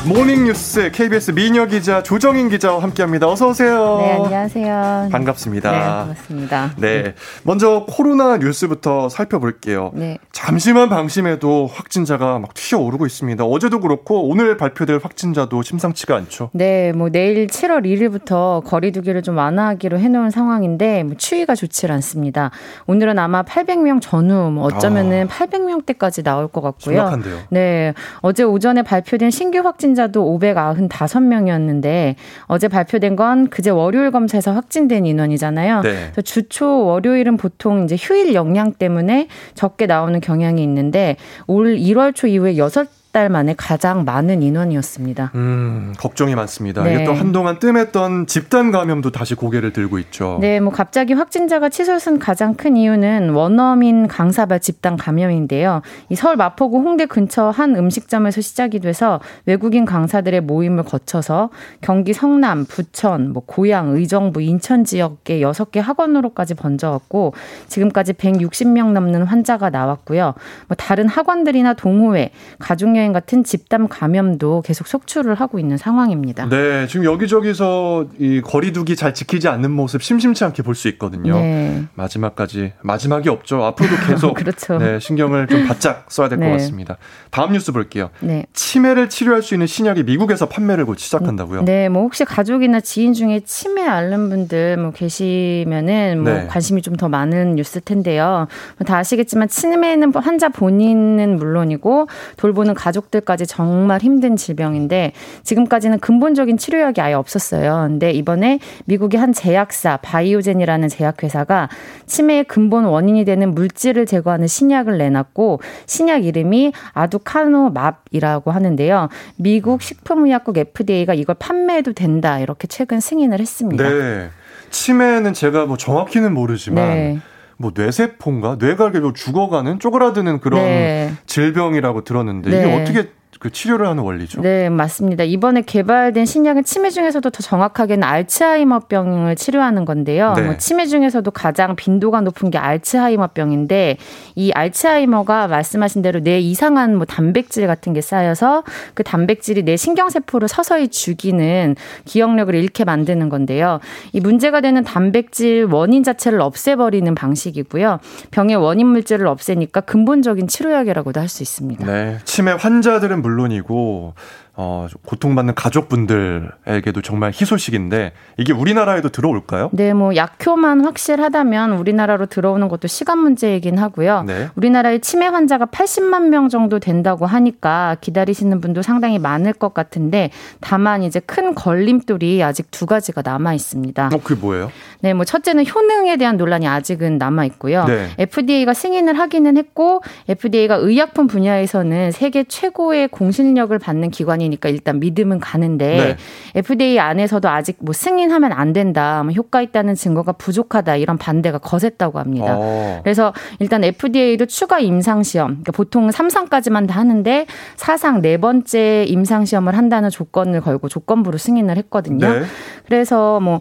모닝뉴스 KBS 미녀 기자 조정인 기자와 함께합니다. 어서 오세요. 네, 안녕하세요. 반갑습니다. 네, 반갑습니다. 네, 먼저 코로나 뉴스부터 살펴볼게요. 네. 잠시만 방심해도 확진자가 막 튀어오르고 있습니다. 어제도 그렇고 오늘 발표될 확진자도 심상치가 않죠. 네, 뭐 내일 7월 1일부터 거리두기를 좀 완화하기로 해놓은 상황인데 뭐 추위가 좋질 않습니다. 오늘은 아마 800명 전후, 뭐 어쩌면은 800명대까지 나올 것 같고요. 심각한데요. 네, 어제 오전에 발표된 신규 확진자 도 595명이었는데 어제 발표된 건 그제 월요일 검사에서 확진된 인원이잖아요. 네. 그래서 주초 월요일은 보통 이제 휴일 영향 때문에 적게 나오는 경향이 있는데 올 1월 초 이후에 6 달 만에 가장 많은 인원이었습니다. 음, 걱정이 많습니다. 네. 이게 또 한동안 뜸했던 집단 감염도 다시 고개를 들고 있죠. 네, 뭐 갑자기 확진자가 치솟은 가장 큰 이유는 원어민 강사발 집단 감염인데요. 이 서울 마포구 홍대 근처 한 음식점에서 시작이 돼서 외국인 강사들의 모임을 거쳐서 경기 성남, 부천, 뭐 고양, 의정부, 인천 지역의 6개 학원으로까지 번져왔고 지금까지 160명 넘는 환자가 나왔고요. 뭐 다른 학원들이나 동호회, 가족 여행 같은 집단 감염도 계속 속출을 하고 있는 상황입니다. 네, 지금 여기저기서 이 거리두기 잘 지키지 않는 모습 심심치 않게 볼 수 있거든요. 네. 마지막까지 마지막이 없죠. 앞으로도 [LAUGHS] 계속 그렇죠. 네, 신경을 좀 바짝 써야 될것 네. 같습니다. 다음 뉴스 볼게요. 네. 치매를 치료할 수 있는 신약이 미국에서 판매를 곧 시작한다고요? 네, 뭐 혹시 가족이나 지인 중에 치매 앓는 분들 뭐 계시면은 뭐 네. 관심이 좀 더 많은 뉴스일 텐데요. 뭐다 아시겠지만 치매는 환자 본인은 물론이고 돌보는 가 족들까지 정말 힘든 질병인데 지금까지는 근본적인 치료약이 아예 없었어요. 근데 이번에 미국의 한 제약사 바이오젠이라는 제약회사가 치매의 근본 원인이 되는 물질을 제거하는 신약을 내놨고 신약 이름이 아두카노맙이라고 하는데요. 미국 식품의약국 FDA가 이걸 판매해도 된다 이렇게 최근 승인을 했습니다. 네. 치매는 제가 뭐 정확히는 모르지만 네. 뭐 뇌세포인가 뇌가 계속 죽어가는 쪼그라드는 그런 네. 질병이라고 들었는데 네. 이게 어떻게 그 치료를 하는 원리죠? 네, 맞습니다. 이번에 개발된 신약은 치매 중에서도 더 정확하게는 알츠하이머병을 치료하는 건데요. 네. 뭐 치매 중에서도 가장 빈도가 높은 게 알츠하이머병인데 이 알츠하이머가 말씀하신 대로 뇌 이상한 뭐 단백질 같은 게 쌓여서 그 단백질이 뇌 신경 세포를 서서히 죽이는 기억력을 잃게 만드는 건데요. 이 문제가 되는 단백질 원인 자체를 없애버리는 방식이고요. 병의 원인 물질을 없애니까 근본적인 치료약이라고도 할 수 있습니다. 네. 치매 환자들은 물론이고, 어, 고통받는 가족분들에게도 정말 희소식인데, 이게 우리나라에도 들어올까요? 네, 뭐 약효만 확실하다면 우리나라로 들어오는 것도 시간 문제이긴 하고요. 네. 우리나라에 치매 환자가 80만 명 정도 된다고 하니까 기다리시는 분도 상당히 많을 것 같은데 다만 이제 큰 걸림돌이 아직 두 가지가 남아 있습니다. 어, 그게 뭐예요? 네, 뭐 첫째는 효능에 대한 논란이 아직은 남아 있고요. 네. FDA가 승인을 하기는 했고 FDA가 의약품 분야에서는 세계 최고의 공신력을 받는 기관이 니까 일단 믿음은 가는데 네. FDA 안에서도 아직 뭐 승인하면 안 된다, 뭐 효과 있다는 증거가 부족하다 이런 반대가 거셌다고 합니다. 어. 그래서 일단 FDA도 추가 임상 시험, 그러니까 보통 3상까지만 다 하는데 4상 네 번째 임상 시험을 한다는 조건을 걸고 조건부로 승인을 했거든요. 네. 그래서 뭐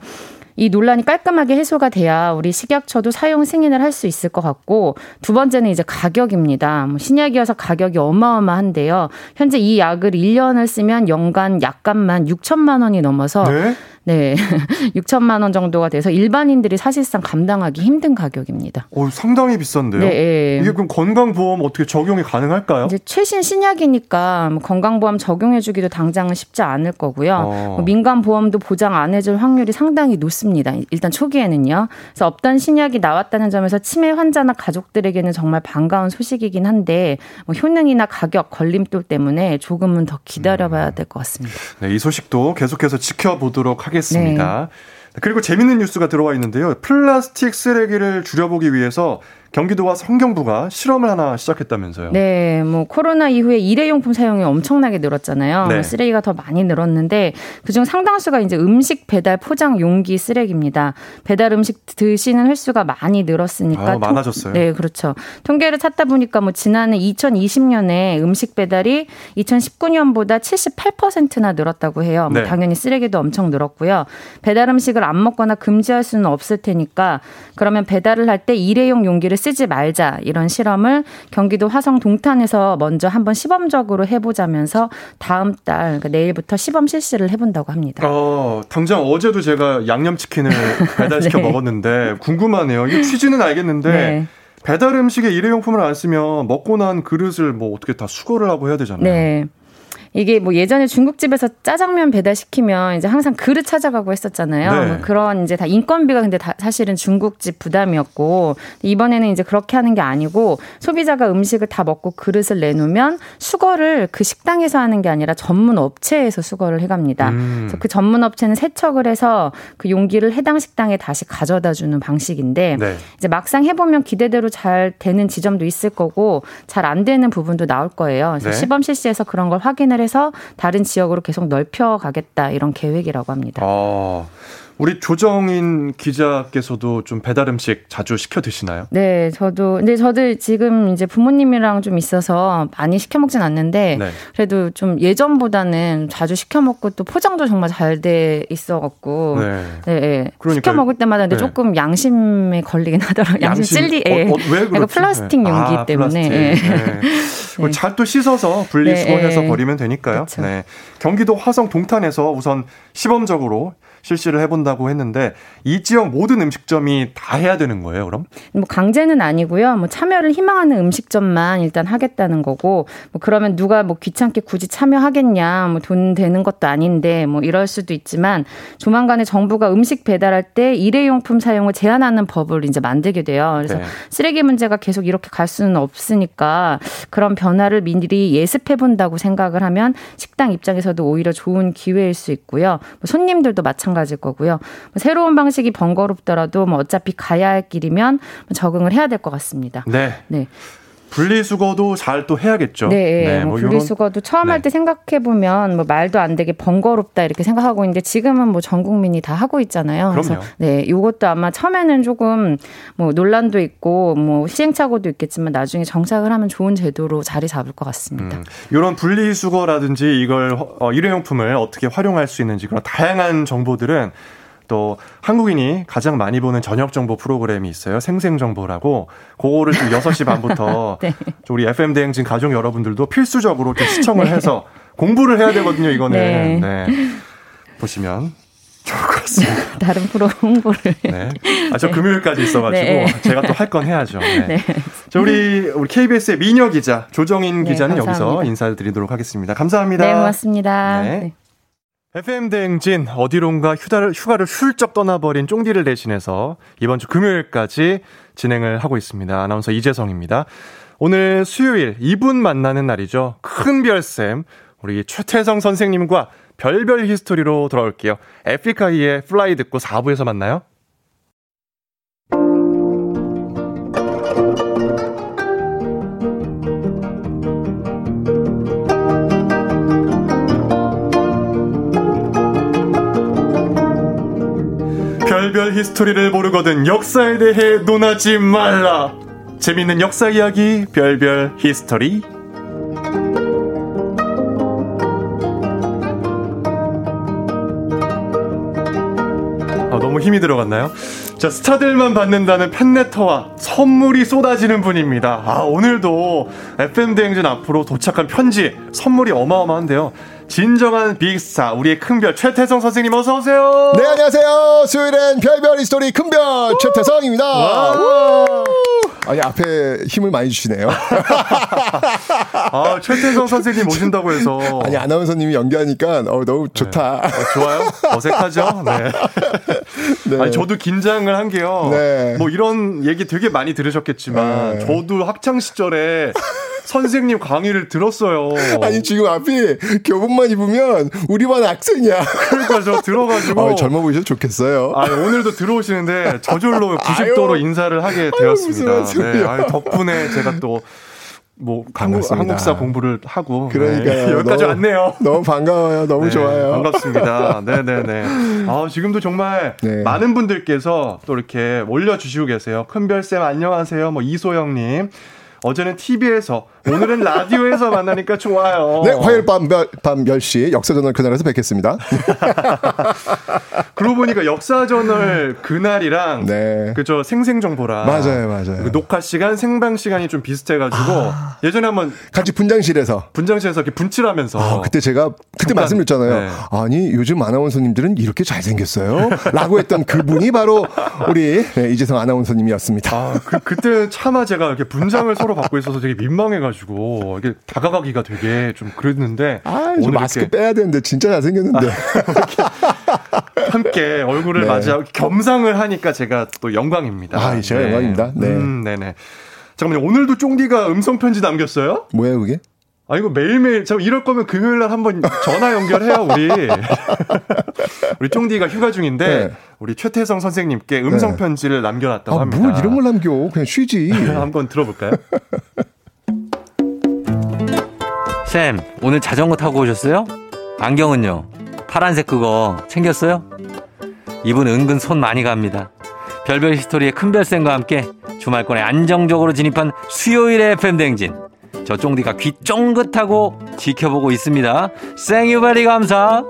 이 논란이 깔끔하게 해소가 돼야 우리 식약처도 사용 승인을 할 수 있을 것 같고 두 번째는 이제 가격입니다. 뭐 신약이어서 가격이 어마어마한데요. 현재 이 약을 1년을 쓰면 연간 약값만 6천만 원이 넘어서 네? 네. [LAUGHS] 6천만 원 정도가 돼서 일반인들이 사실상 감당하기 힘든 가격입니다. 어, 상당히 비싼데요? 네, 예. 이게 그럼 건강보험 어떻게 적용이 가능할까요? 이제 최신 신약이니까 뭐 건강보험 적용해주기도 당장은 쉽지 않을 거고요. 어. 뭐 민간보험도 보장 안 해줄 확률이 상당히 높습니다. 일단 초기에는요. 그래서 없던 신약이 나왔다는 점에서 치매 환자나 가족들에게는 정말 반가운 소식이긴 한데 뭐 효능이나 가격, 걸림돌 때문에 조금은 더 기다려봐야 될 것 같습니다. 네, 이 소식도 계속해서 지켜보도록 네. 하겠습니다. 그리고 재밌는 뉴스가 들어와 있는데요. 플라스틱 쓰레기를 줄여보기 위해서 경기도와 성경부가 실험을 하나 시작했다면서요. 네, 뭐 코로나 이후에 일회용품 사용이 엄청나게 늘었잖아요. 네. 쓰레기가 더 많이 늘었는데 그중 상당수가 이제 음식 배달 포장 용기 쓰레기입니다. 배달 음식 드시는 횟수가 많이 늘었으니까 아, 통- 많아졌어요. 네, 그렇죠. 통계를 찾다 보니까 뭐 지난해 2020년에 음식 배달이 2019년보다 78%나 늘었다고 해요. 뭐 네. 당연히 쓰레기도 엄청 늘었고요. 배달 음식을 안 먹거나 금지할 수는 없을 테니까 그러면 배달을 할 때 일회용 용기를 쓰지 말자 이런 실험을 경기도 화성 동탄에서 먼저 한번 시범적으로 해보자면서 다음 달 그러니까 내일부터 시범 실시를 해본다고 합니다. 어, 당장 어제도 제가 양념치킨을 [LAUGHS] 배달시켜 네. 먹었는데 궁금하네요. 이 취지는 알겠는데 네. 배달 음식에 일회용품을 안 쓰면 먹고 난 그릇을 뭐 어떻게 다 수거를 하고 해야 되잖아요. 네. 이게 뭐 예전에 중국집에서 짜장면 배달시키면 이제 항상 그릇 찾아가고 했었잖아요. 네. 뭐 그런 이제 다 인건비가 근데 다 사실은 중국집 부담이었고 이번에는 이제 그렇게 하는 게 아니고 소비자가 음식을 다 먹고 그릇을 내놓으면 수거를 그 식당에서 하는 게 아니라 전문 업체에서 수거를 해갑니다. 음. 그래서 그 전문 업체는 세척을 해서 그 용기를 해당 식당에 다시 가져다 주는 방식인데 네. 이제 막상 해보면 기대대로 잘 되는 지점도 있을 거고 잘 안 되는 부분도 나올 거예요. 그래서 네. 시범 실시에서 그런 걸 확인을 해서 다른 지역으로 계속 넓혀 가겠다 이런 계획이라고 합니다. 어, 우리 조정인 기자께서도 좀 배달 음식 자주 시켜 드시나요? 네, 저도 근데 저도 지금 이제 부모님이랑 좀 있어서 많이 시켜 먹진 않는데 네. 그래도 좀 예전보다는 자주 시켜 먹고 또 포장도 정말 잘 돼 있어 갖고 네. 네, 네. 그러니까요. 시켜 먹을 때마다 근데 네. 조금 양심에 걸리긴 하더라고요. 양심, 양심- 찔리. 어, 예. 어, 왜 약간 그렇지? 플라스틱 네. 용기 아, 때문에. 플라스틱. 예. 네. [LAUGHS] 잘또 씻어서 분리수거해서 네, 예. 버리면 되니까요. 그렇죠. 네. 경기도 화성 동탄에서 우선 시범적으로 실시를 해본다고 했는데 이 지역 모든 음식점이 다 해야 되는 거예요, 그럼? 뭐 강제는 아니고요. 뭐 참여를 희망하는 음식점만 일단 하겠다는 거고 뭐 그러면 누가 뭐 귀찮게 굳이 참여하겠냐. 뭐 돈 되는 것도 아닌데 뭐 이럴 수도 있지만 조만간에 정부가 음식 배달할 때 일회용품 사용을 제한하는 법을 이제 만들게 돼요. 그래서 네. 쓰레기 문제가 계속 이렇게 갈 수는 없으니까 그런 변화를 미리 예습해 본다고 생각을 하면 식당 입장에서도 오히려 좋은 기회일 수 있고요. 뭐 손님들도 마찬가지 일 거고요. 뭐 새로운 방식이 번거롭더라도 뭐 어차피 가야 할 길이면 뭐 적응을 해야 될 것 같습니다. 네. 네. 분리수거도 잘 또 해야겠죠. 네, 뭐 요런- 분리수거도 처음 할 때 생각해 보면 뭐 말도 안 되게 번거롭다 이렇게 생각하고 있는데 지금은 뭐 전 국민이 다 하고 있잖아요. 그래서 그럼요. 네, 이것도 아마 처음에는 조금 뭐 논란도 있고 뭐 시행착오도 있겠지만 나중에 정착을 하면 좋은 제도로 자리 잡을 것 같습니다. 이런 분리수거라든지 이걸 어, 일회용품을 어떻게 활용할 수 있는지 그런 다양한 정보들은 또 한국인이 가장 많이 보는 저녁 정보 프로그램이 있어요. 생생 정보라고. 그거를 좀 6시 반부터 [LAUGHS] 네. 좀 우리 FM 대행 진 가족 여러분들도 필수적으로 좀 시청을 네. 해서 공부를 해야 되거든요, 이거는. 네. 네. 보시면 좋을 것 같습니다. 다른 프로 홍보를 네. 아, 저 금요일까지 있어가지고 네. 제가 또 할 건 해야죠. 네. 네. 자, 우리, 우리 KBS의 미녀 기자, 조정인 네, 기자는 여기서 감사합니다. 인사를 드리도록 하겠습니다. 감사합니다. 네, 고맙습니다. 네. 네. FM 대행진 어디론가 휴가를, 휴가를 훌쩍 떠나버린 쫑디를 대신해서 이번 주 금요일까지 진행을 하고 있습니다. 아나운서 이재성입니다. 오늘 수요일 이분 만나는 날이죠. 큰 별쌤 우리 최태성 선생님과 별별 히스토리로 돌아올게요. 에픽하이의 Fly 듣고 4부에서 만나요. 별별 히스토리를 모르거든 역사에 대해 논하지 말라. 재밌는 역사 이야기 별별 히스토리. 아, 너무 힘이 들어갔나요? 자, 스타들만 받는다는 팬레터와 선물이 쏟아지는 분입니다. 아, 오늘도 FM대행진 앞으로 도착한 편지, 선물이 어마어마한데요. 진정한 big star, 우리의 큰별 최태성 선생님 어서오세요! 네, 안녕하세요. 수요일엔 별별 히스토리 큰별 최태성입니다. 우! 아니, 앞에 힘을 많이 주시네요. [LAUGHS] 아, 최태성 선생님 오신다고 해서. 아니, 아나운서님이 연기하니까 어, 너무 좋다. 좋아요? 어색하죠? [LAUGHS] 네. 아니, 저도 긴장을 한 게요. 네. 뭐 이런 얘기 되게 많이 들으셨겠지만, 네. 저도 학창 시절에 선생님 강의를 들었어요. 아니, 지금 앞이 교복만 입으면 우리 반 학생이야. 그러니까 저 들어가지고. 어, 젊어 보이셔도 좋겠어요. 아, 오늘도 들어오시는데 저절로 90도로 [LAUGHS] 아유. 인사를 하게 되었습니다. 네. 아유, 덕분에 제가 또 뭐 한국. 한국사 공부를 하고 그러니까요. 네, [LAUGHS] 여기까지 너무- 왔네요. 너무 반가워요. 너무 네, 좋아요. 반갑습니다. [LAUGHS] 네네네. 아, 지금도 정말 네. 많은 분들께서 또 이렇게 올려주시고 계세요. 큰별쌤 안녕하세요. 뭐 이소영님. 어제는 TV에서, 오늘은 라디오에서 [LAUGHS] 만나니까 좋아요. 네, 화요일 밤, 별- 밤 10시 역사전널 그날에서 뵙겠습니다. [LAUGHS] 그러고 보니까 역사저널 그날이랑 그저 생생정보랑 네. 맞아요, 맞아요. 그 녹화 시간, 생방 시간이 좀 비슷해가지고 예전에 한번 같이 분장실에서 분장실에서 이렇게 분칠하면서 아, 그때 제가 그때 잠깐, 말씀드렸잖아요. 네. 아니 요즘 아나운서님들은 이렇게 잘 생겼어요. 라고 했던 그분이 바로 우리 네, 이재성 아나운서님이었습니다. 아, 그, 그때 차마 제가 이렇게 분장을 [LAUGHS] 서로 받고 있어서 되게 민망해가지고 이게 다가가기가 되게 좀 그랬는데 아, 저 오늘 마스크 빼야 되는데 진짜 잘생겼는데. [LAUGHS] 함께 얼굴을 네. 맞이하고 겸상을 하니까 제가 또 영광입니다. 아, 제가 영광입니다. 네. 음, 네네. 잠깐만요. 오늘도 쫑디가 음성 편지 남겼어요? 뭐예요 그게? 아, 이거 매일매일, 저 이럴 거면 금요일 날 한번 전화 연결해요, 우리. [LAUGHS] 우리 쫑디가 휴가 중인데, 네. 우리 최태성 선생님께 음성 네. 편지를 남겨놨다고 아, 합니다. 뭘 이런 걸 남겨? 그냥 쉬지. [LAUGHS] 한번 들어볼까요? [LAUGHS] 쌤, 오늘 자전거 타고 오셨어요? 안경은요? 파란색 그거 챙겼어요? 이분 은근 손 많이 갑니다. 별별 히스토리의 큰별쌤과 함께 주말권에 안정적으로 진입한 수요일의 FM대행진. 저 쫑디가 귀 쫑긋하고 지켜보고 있습니다. 생유베리 감사!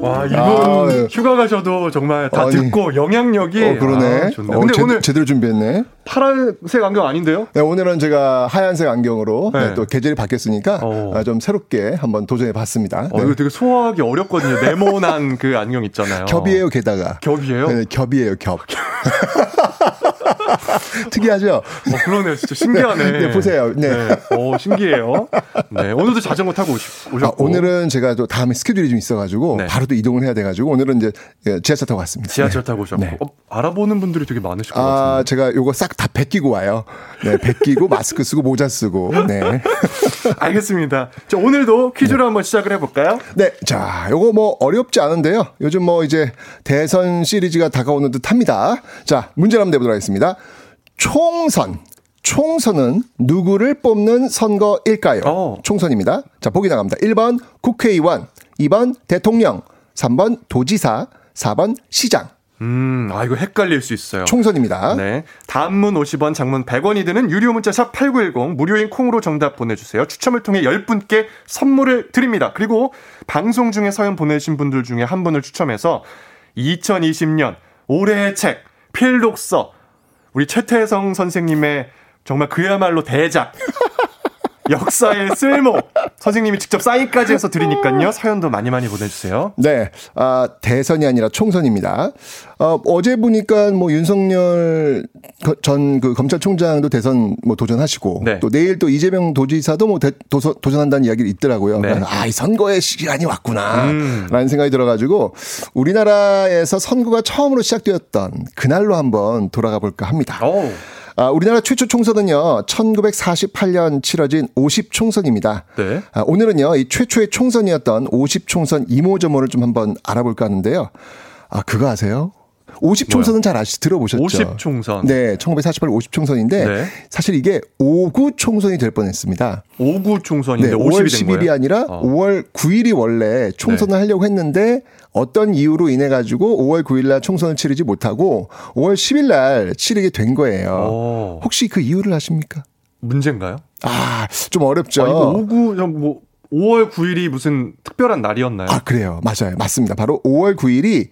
와, 이분 아, 예. 휴가 가셔도 정말 다 아니. 듣고 영향력이. 어, 그러네. 아, 좋네. 어, 근데 제, 오늘 제대로 준비했네. 파란색 안경 아닌데요? 네, 오늘은 제가 하얀색 안경으로 네. 네, 또 계절이 바뀌었으니까 아, 좀 새롭게 한번 도전해 봤습니다. 어, 이거 되게 소화하기 어렵거든요. 네모난 그 안경 있잖아요. 겹이에요, 게다가. 겹이에요? 네, 겹이에요, 겹. [LAUGHS] 특이하죠? 어, 그러네요. 진짜 신기하네. 네, 보세요. 네. 오, 신기해요. 네. 오늘도 자전거 타고 아, 오셨고. 오늘은 제가 또 다음에 스케줄이 좀 있어가지고 네. 바로 또 이동을 해야 돼가지고 오늘은 이제 예, 지하철 타고 왔습니다. 지하철 타고 오셨고. 네. 어, 알아보는 분들이 되게 많으실 것. 아, 제가 요거 싹다 베끼고 와요. 네, 베끼고 마스크 쓰고 모자 쓰고. 네. [LAUGHS] 알겠습니다. 자, 오늘도 퀴즈로 한번 시작을 해볼까요? 네, 자, 요거 뭐 어렵지 않은데요. 요즘 뭐 이제 대선 시리즈가 다가오는 듯 합니다. 자, 문제를 한번 내보도록 하겠습니다. 총선. 총선은 누구를 뽑는 선거일까요? 어. 총선입니다. 자, 보기 나갑니다. 1번 국회의원, 2번 대통령, 3번 도지사, 4번 시장. 음, 아, 이거 헷갈릴 수 있어요. 총선입니다. 네. 단문 50원, 장문 100원이 드는 유료 문자 샵 8910 무료인 콩으로 정답 보내주세요. 추첨을 통해 10분께 선물을 드립니다. 그리고 방송 중에 사연 보내신 분들 중에 한 분을 추첨해서 2020년 올해의 책 필독서 우리 최태성 선생님의 정말 그야말로 대작 역사의 쓸모 선생님이 직접 사인까지 해서 드리니까요. 사연도 많이 많이 보내주세요. 네, 아, 대선이 아니라 총선입니다. 어, 어제 보니까 뭐 윤석열 전 그 검찰총장도 대선 뭐 도전하시고 네. 또 내일 또 이재명 도지사도 뭐 대, 도서, 도전한다는 이야기를 있더라고요. 네. 아, 이 선거의 시간이 왔구나. 음. 라는 생각이 들어가지고 우리나라에서 선거가 처음으로 시작되었던 그날로 한번 돌아가 볼까 합니다. 오. 아, 우리나라 최초 총선은요, 1948년 치러진 50총선입니다. 네. 아, 오늘은요, 이 최초의 총선이었던 50총선 이모저모를 좀 한번 알아볼까 하는데요. 아, 그거 아세요? 50총선은 잘 아시, 들어보셨죠? 50총선. 네, 1948 50총선인데, 네. 사실 이게 5구 총선이 될 뻔했습니다. 5구 총선인데 네, 50이 5월 된 10일이 거예요? 아니라 어. 5월 9일이 원래 총선을 하려고 했는데 어떤 이유로 인해 가지고 5월 9일 날 총선을 치르지 못하고 5월 10일 날 치르게 된 거예요. 오. 혹시 그 이유를 아십니까? 문제인가요? 아, 좀 어렵죠. 아, 이거 5구 뭐 5월 9일이 무슨 특별한 날이었나요? 아, 그래요. 맞아요. 맞습니다. 바로 5월 9일이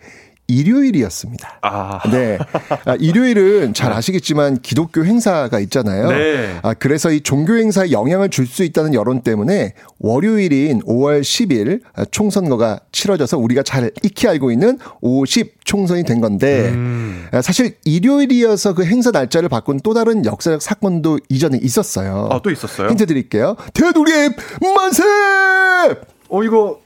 일요일이었습니다. 아. 네. 아, 일요일은 잘 아시겠지만 기독교 행사가 있잖아요. 네. 아, 그래서 이 종교 행사에 영향을 줄 수 있다는 여론 때문에 월요일인 5월 10일 총선거가 치러져서 우리가 잘 익히 알고 있는 50 총선이 된 건데 음. 아, 사실 일요일이어서 그 행사 날짜를 바꾼 또 다른 역사적 사건도 이전에 있었어요. 아, 또 있었어요? 힌트 드릴게요. 대독립 만세! 어, 이거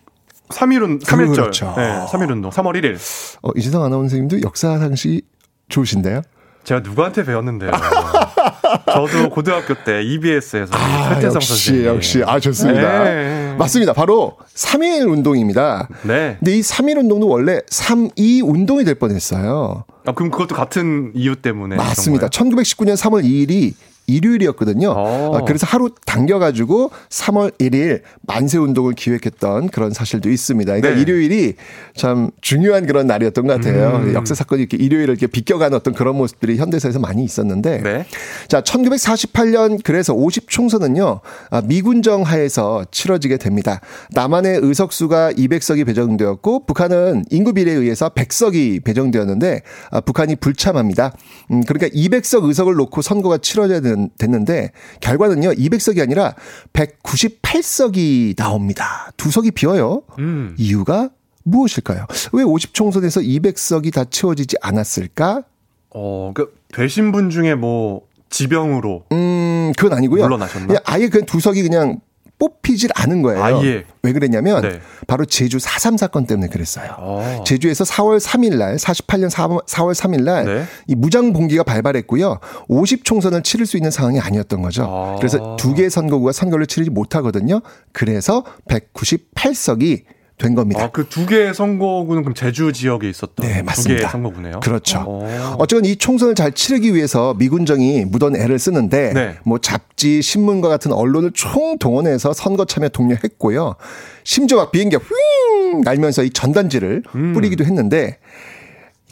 3일은 3일절. 그렇죠. 네, 3일 운동. 3월 1일. 어, 이재성 아나운서님도 역사 상식 좋으신데요? 제가 누구한테 배웠는데요. [LAUGHS] 저도 고등학교 때 EBS에서 최태성 아, 역시 선생님. 역시 아 좋습니다. 네. 맞습니다. 바로 3.1 운동입니다. 네. 근데 이3.1 운동도 원래 3.2 운동이 될 뻔했어요. 아, 그럼 그것도 같은 이유 때문에. 맞습니다. 거예요? 1919년 3월 2일이 일요일이었거든요. 어. 아, 그래서 하루 당겨가지고 3월 1일 만세 운동을 기획했던 그런 사실도 있습니다. 그러니까 네. 일요일이 참 중요한 그런 날이었던 것 같아요. 음. 역사 사건이 이렇게 일요일을 이렇게 비껴가는 어떤 그런 모습들이 현대사에서 많이 있었는데. 네. 자, 1948년 그래서 50 총선은요, 아, 미군정 하에서 치러지게 됩니다. 남한의 의석수가 200석이 배정되었고, 북한은 인구 비례에 의해서 100석이 배정되었는데, 아, 북한이 불참합니다. 음, 그러니까 200석 의석을 놓고 선거가 치러져야 된- 됐는데, 결과는요, 200석이 아니라 198석이 나옵니다. 두 석이 비어요. 음. 이유가 무엇일까요? 왜 50 총선에서 200석이 다 채워지지 않았을까? 어, 그 되신 분 중에 뭐 지병으로 음, 그건 아니고요. 물러나셨나? 그냥 아예 그냥 두 석이 그냥 뽑히질 않은 거예요. 아 예. 왜 그랬냐면 네. 바로 제주 4.3 사건 때문에 그랬어요. 어. 제주에서 4월 3일 날, 48년 4월, 3일 날, 네. 이 무장 봉기가 발발했고요. 50 총선을 치를 수 있는 상황이 아니었던 거죠. 아. 그래서 두 개의 선거구가 선거를 치르지 못하거든요. 그래서 198석이 된 겁니다. 아, 그 두 개의 선거구는 그럼 제주 지역에 있었던 네, 두 맞습니다. 개의 선거구네요. 그렇죠. 어. 어쨌건 이 총선을 잘 치르기 위해서 미군정이 무던 애를 쓰는데 네. 뭐 잡지, 신문과 같은 언론을 총 동원해서 선거 참여 독려했고요. 심지어 막 비행기가 휘잉 날면서 이 전단지를 음. 뿌리기도 했는데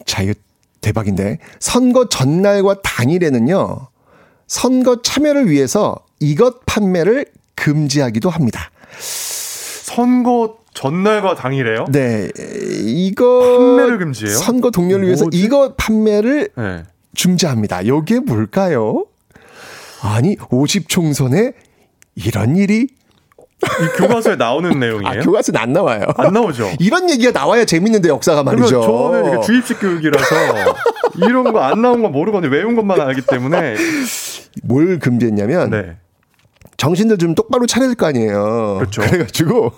자 이거 대박인데 선거 전날과 당일에는요. 선거 참여를 위해서 이것 판매를 금지하기도 합니다. 선거 전날과 당일에요? 네, 이거 판매를 금지해요? 선거 동료를 위해서 뭐지? 이거 판매를 네. 중지합니다. 이게 뭘까요? 아니 50 총선에 이런 일이 이 교과서에 나오는 [LAUGHS] 내용이에요? 아, 교과서는 안 나와요. 안 나오죠. [LAUGHS] 이런 얘기가 나와야 재밌는데 역사가 말이죠. 저는 이게 주입식 교육이라서 이런 거 안 나온 건 모르거든요. 외운 것만 알기 때문에. [LAUGHS] 뭘 금지했냐면 네. 정신들 좀 똑바로 될거 아니에요. 그렇죠. 그래가지고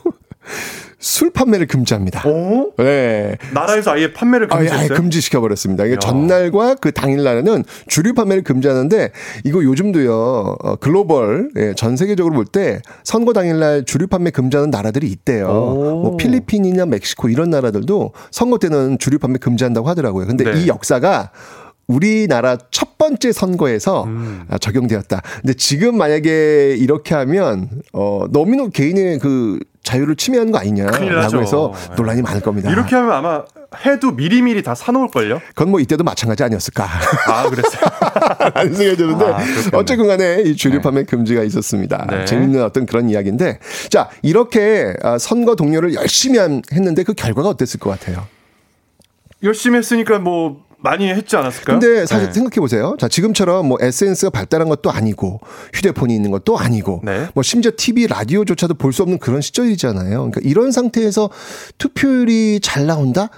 술 판매를 금지합니다. 어? 네. 나라에서 아예 판매를 아예, 아예 금지했어요? 금지시켜 버렸습니다. 이게 야. 전날과 그 당일 날에는 주류 판매를 금지하는데 이거 요즘도요 어, 글로벌 예, 전 세계적으로 볼 때 선거 당일 날 주류 판매 금지하는 나라들이 있대요. 오. 뭐 필리핀이나 멕시코 이런 나라들도 선거 때는 주류 판매 금지한다고 하더라고요. 근데 네. 이 역사가 우리나라 첫 번째 선거에서 음. 아, 적용되었다. 근데 지금 만약에 이렇게 하면 어 너무 개인의 그 자유를 침해하는 거. 아니냐라고 해서 네. 논란이 많을 겁니다. 이렇게 하면 아마 해도 미리미리 다 사놓을걸요? 그건 뭐 이때도 마찬가지 아니었을까? 아, 그랬어요. [LAUGHS] 라는 생각이 드는데 아. 어쨌든 간에 이 주류 판매 금지가 있었습니다. 네. 재밌는 어떤 그런 이야기인데 자 이렇게 아, 선거 동료를 열심히 한- 했는데 그 결과가 어땠을 것 같아요? 열심히 했으니까 뭐 많이 했지 않았을까요? 근데 사실 네. 생각해 보세요. 자, 지금처럼 뭐 SNS가 발달한 것도 아니고 휴대폰이 있는 것도 아니고 네. 뭐 심지어 TV, 라디오조차도 볼 수 없는 그런 시절이잖아요. 그러니까 이런 상태에서 투표율이 잘 나온다?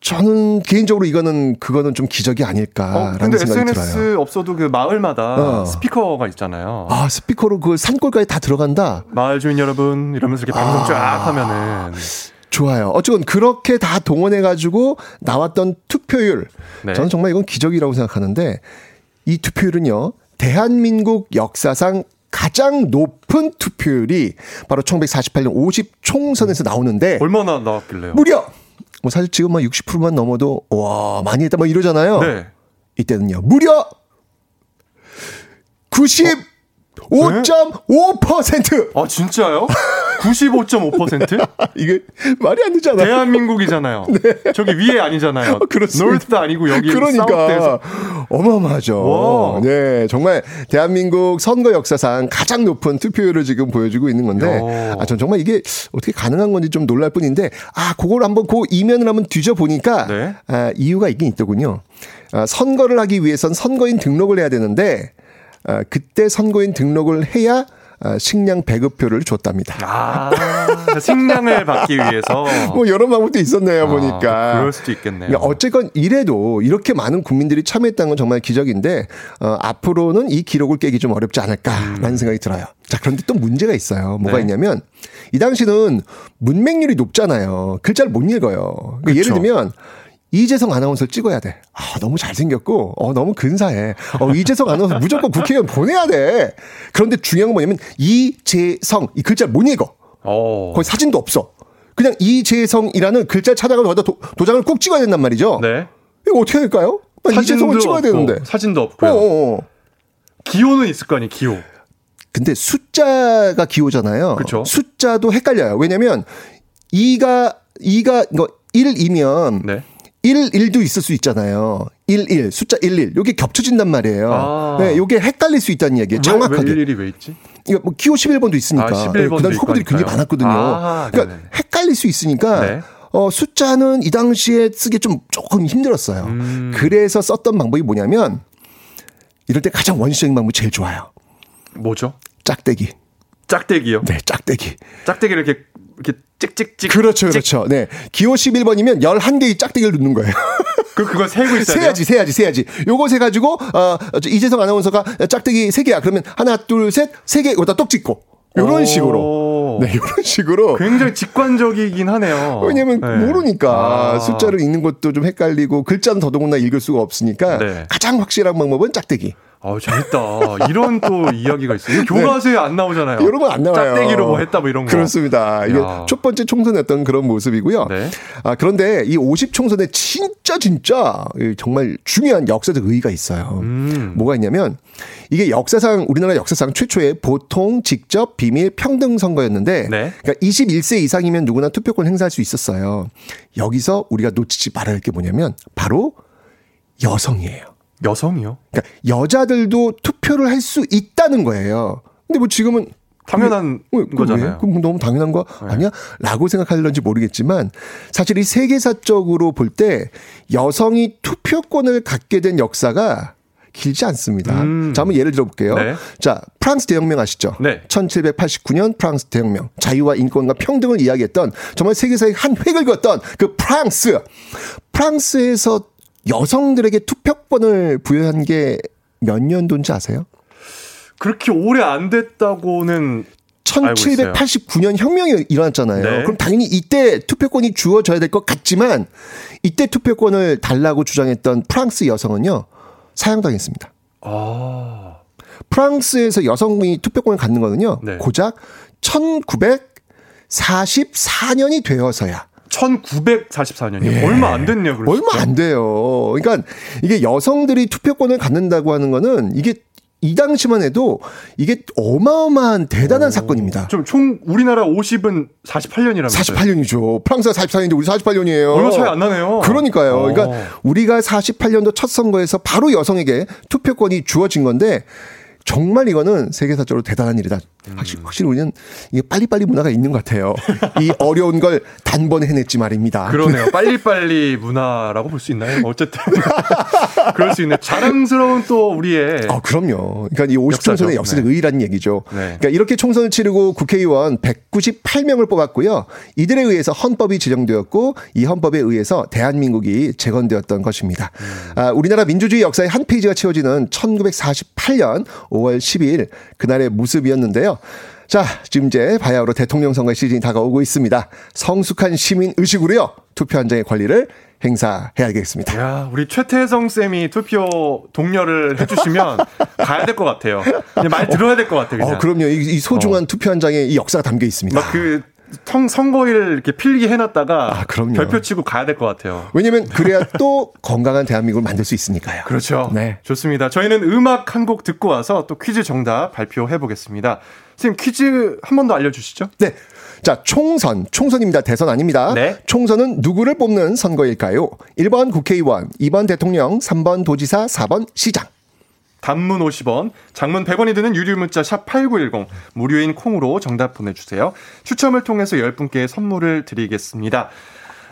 저는 개인적으로 이거는 그거는 좀 기적이 어, 아닐까라는 근데 생각이 SNS 들어요. 없어도 그 마을마다 어. 스피커가 있잖아요. 아, 스피커로 그 산골까지 다 들어간다? 마을 주민 여러분 이러면서 이렇게 방송 아. 쫙 하면은 좋아요. 어쨌건 그렇게 다 동원해가지고 나왔던 투표율. 네. 저는 정말 이건 기적이라고 생각하는데 이 투표율은요. 대한민국 역사상 가장 높은 투표율이 바로 1948년 50 총선에서 나오는데 얼마나 나왔길래요? 무려 뭐 사실 지금 막 60%만 넘어도 와 많이 했다 막 이러잖아요. 네. 이때는요 무려 95.5%. 아 진짜요? [LAUGHS] 95.5%? [LAUGHS] 이게 말이 안 되잖아요. 대한민국이잖아요. [LAUGHS] 저기 위에 아니잖아요. 네. [LAUGHS] 그렇습니다. 노르트도 아니고 여기 그러니까 어마어마하죠. 와. 네, 정말 대한민국 선거 역사상 가장 높은 투표율을 지금 보여주고 있는 건데, 야. 아, 전 정말 이게 어떻게 가능한 건지 좀 놀랄 뿐인데, 아, 그걸 한번 그 이면을 한번 뒤져 보니까 네. 아, 이유가 있긴 있더군요. 아, 선거를 하기 위해선 선거인 등록을 해야 되는데, 아, 그때 선거인 등록을 해야 아, 식량 배급표를 줬답니다. 아 식량을 [LAUGHS] 받기 위해서 뭐 여러 방법도 있었네요 아, 보니까. 그럴 수도 있겠네요. 그러니까 어쨌건 이래도 이렇게 많은 국민들이 참여했다는 건 정말 기적인데 어, 앞으로는 이 기록을 깨기 좀 어렵지 않을까라는 생각이 들어요. 자 그런데 또 문제가 있어요. 뭐가 네. 있냐면 이 당시는 문맹률이 높잖아요. 글자를 못 읽어요. 그러니까 예를. 들면 이재성 아나운서를 찍어야 돼. 아, 너무 잘생겼고, 어, 너무 근사해. 어, 이재성 아나운서 무조건 국회의원 보내야 돼. 그런데 중요한 건 뭐냐면, 이재성, 이 글자를 못 읽어. 어. 거기 사진도 없어. 그냥 이재성이라는 글자를 찾아가서 거기다 도, 도장을 꼭 찍어야 된단 말이죠. 네. 이거 어떻게? 난 이재성을 찍어야 없고, 되는데. 사진도 어, 없고요. 어, 어. 기호는 있을 거 아니에요. 기호. 근데 숫자가 기호잖아요. 그쵸. 숫자도 헷갈려요. 왜냐면 2가 2가 이거 1이면 네. 1, 1도 있을 수 있잖아요. 1, 1, 숫자 1, 1. 요게 겹쳐진단 말이에요. 아. 네, 요게 헷갈릴 수 있다는 얘기예요. 정확하게. 왜, 왜 일일이 왜 있지? 이거 뭐 기호 11번도 있으니까. 아, 11번도 그다음 있고 후보들이 굉장히. 많았거든요. 아, 그러니까 네네. 헷갈릴 수 있으니까 네. 어, 숫자는 이 당시에 쓰기 좀 조금 힘들었어요. 음. 그래서 썼던 방법이 뭐냐면 이럴 때 가장 원시적인 방법이 제일 좋아요. 뭐죠? 짝대기. 짝대기요. 네, 짝대기. 짝대기를 이렇게 이렇게 찍찍찍. 그렇죠, 그렇죠. 네. 기호 11번이면 11개의 짝대기를 넣는 거예요. [LAUGHS] 그 그거 세고 있어야. 세야지, 세야지, 세야지. 요거 세 가지고 어, 저 이재성 아나운서가 짝대기 세 개야. 그러면 하나, 둘, 셋, 세개 여기다 떡 찍고. 요런 오. 식으로. 네, 요런 식으로. 굉장히 직관적이긴 하네요. 왜냐면 네. 모르니까 아. 숫자를 읽는 것도 좀 헷갈리고 글자는 더더군다나 읽을 수가 없으니까 네. 가장 확실한 방법은 짝대기. 아 재밌다. 이런 또 이야기가 있어요. 교과서에 안 나오잖아요. 네. 여러분 안 나와요. 짝대기로 뭐 했다 뭐 이런 거. 그렇습니다. 이게 야. 첫 번째 총선이었던 그런 모습이고요. 네. 아, 그런데 이 50 총선에 진짜 진짜 정말 중요한 역사적 의의가 있어요. 음. 뭐가 있냐면 이게 역사상 우리나라 역사상 최초의 보통 직접 비밀 평등 선거였는데 네. 그러니까 21세 이상이면 누구나 투표권 행사할 수 있었어요. 여기서 우리가 놓치지 말아야 할 게 뭐냐면 바로 여성이에요. 여성이요? 그러니까 여자들도 투표를 할 수 있다는 거예요. 근데 뭐 지금은 당연한 어, 그게 거잖아요. 왜? 그럼 너무 당연한 거 아니야? 라고 생각하려는지 모르겠지만 사실 이 세계사적으로 볼 때 여성이 투표권을 갖게 된 역사가 길지 않습니다. 음. 자, 한번 예를 들어 볼게요. 네. 자, 프랑스 대혁명 아시죠? 네. 1789년 프랑스 대혁명. 자유와 인권과 평등을 이야기했던 정말 세계사의 한 획을 그었던 그 프랑스. 프랑스에서 여성들에게 투표권을 부여한 게 몇 년도인지 아세요? 그렇게 오래 안 됐다고는 알고 있어요. 1789년 혁명이 일어났잖아요. 네. 그럼 당연히 이때 투표권이 주어져야 될 것 같지만 이때 투표권을 달라고 주장했던 프랑스 여성은요 사형당했습니다. 아. 프랑스에서 여성이 투표권을 갖는 거는요 네. 고작 1944년이 되어서야 1944년이요. 예. 얼마 안 됐네요. 그러시죠? 얼마 안 돼요. 그러니까 이게 여성들이 투표권을 갖는다고 하는 거는 이게 이 당시만 해도 이게 어마어마한 대단한 사건입니다. 좀 총 우리나라 50은 48년이라면서요. 48년이죠. 프랑스가 44년인데 우리 48년이에요. 얼마 차이 안 나네요. 그러니까요. 어. 그러니까 우리가 48년도 첫 선거에서 바로 여성에게 투표권이 주어진 건데 정말 이거는 세계사적으로 대단한 일이다. 음. 확실히, 확실히 우리는 이게 빨리빨리 문화가 있는 것 같아요. 이 어려운 걸 단번에 해냈지 말입니다. 그러네요. 빨리빨리 문화라고 볼 수 있나요? 어쨌든. [LAUGHS] 그럴 수 있네요. 자랑스러운 또 우리의. 아, 그럼요. 그러니까 이 50총선의 역사죠. 역사적 네. 의의라는 얘기죠. 네. 그러니까 이렇게 총선을 치르고 국회의원 198명을 뽑았고요. 이들에 의해서 헌법이 제정되었고 이 헌법에 의해서 대한민국이 재건되었던 것입니다. 음. 아, 우리나라 민주주의 역사의 한 페이지가 채워지는 1948년 5월 12일 그날의 모습이었는데요. 자, 지금 이제 바야흐로 대통령 선거의 시즌이 다가오고 있습니다. 성숙한 시민 의식으로요. 투표 한 장의 권리를 행사해야겠습니다. 야, 우리 최태성 쌤이 투표 동료를 해주시면 [LAUGHS] 가야 될 것 같아요. 말 들어야 될 것 같아요. 어, 그럼요. 이, 이 소중한 투표 한 장에 이 역사가 담겨 있습니다. 막 그 선거일 이렇게 필기 해놨다가 아, 그럼요. 별표 치고 가야 될 것 같아요. 왜냐면 그래야 또 건강한 대한민국을 만들 수 있으니까요. 그렇죠. 네. 좋습니다. 저희는 음악 한 곡 듣고 와서 또 퀴즈 정답 발표해 보겠습니다. 선생님 퀴즈 한 번 더 알려주시죠. 네. 자, 총선. 총선입니다. 대선 아닙니다. 네. 총선은 누구를 뽑는 선거일까요? 1번 국회의원, 2번 대통령, 3번 도지사, 4번 시장. 단문 50원, 장문 100원이 드는 유료 문자 샵 8910, 무료인 콩으로 정답 보내 주세요. 추첨을 통해서 10분께 선물을 드리겠습니다.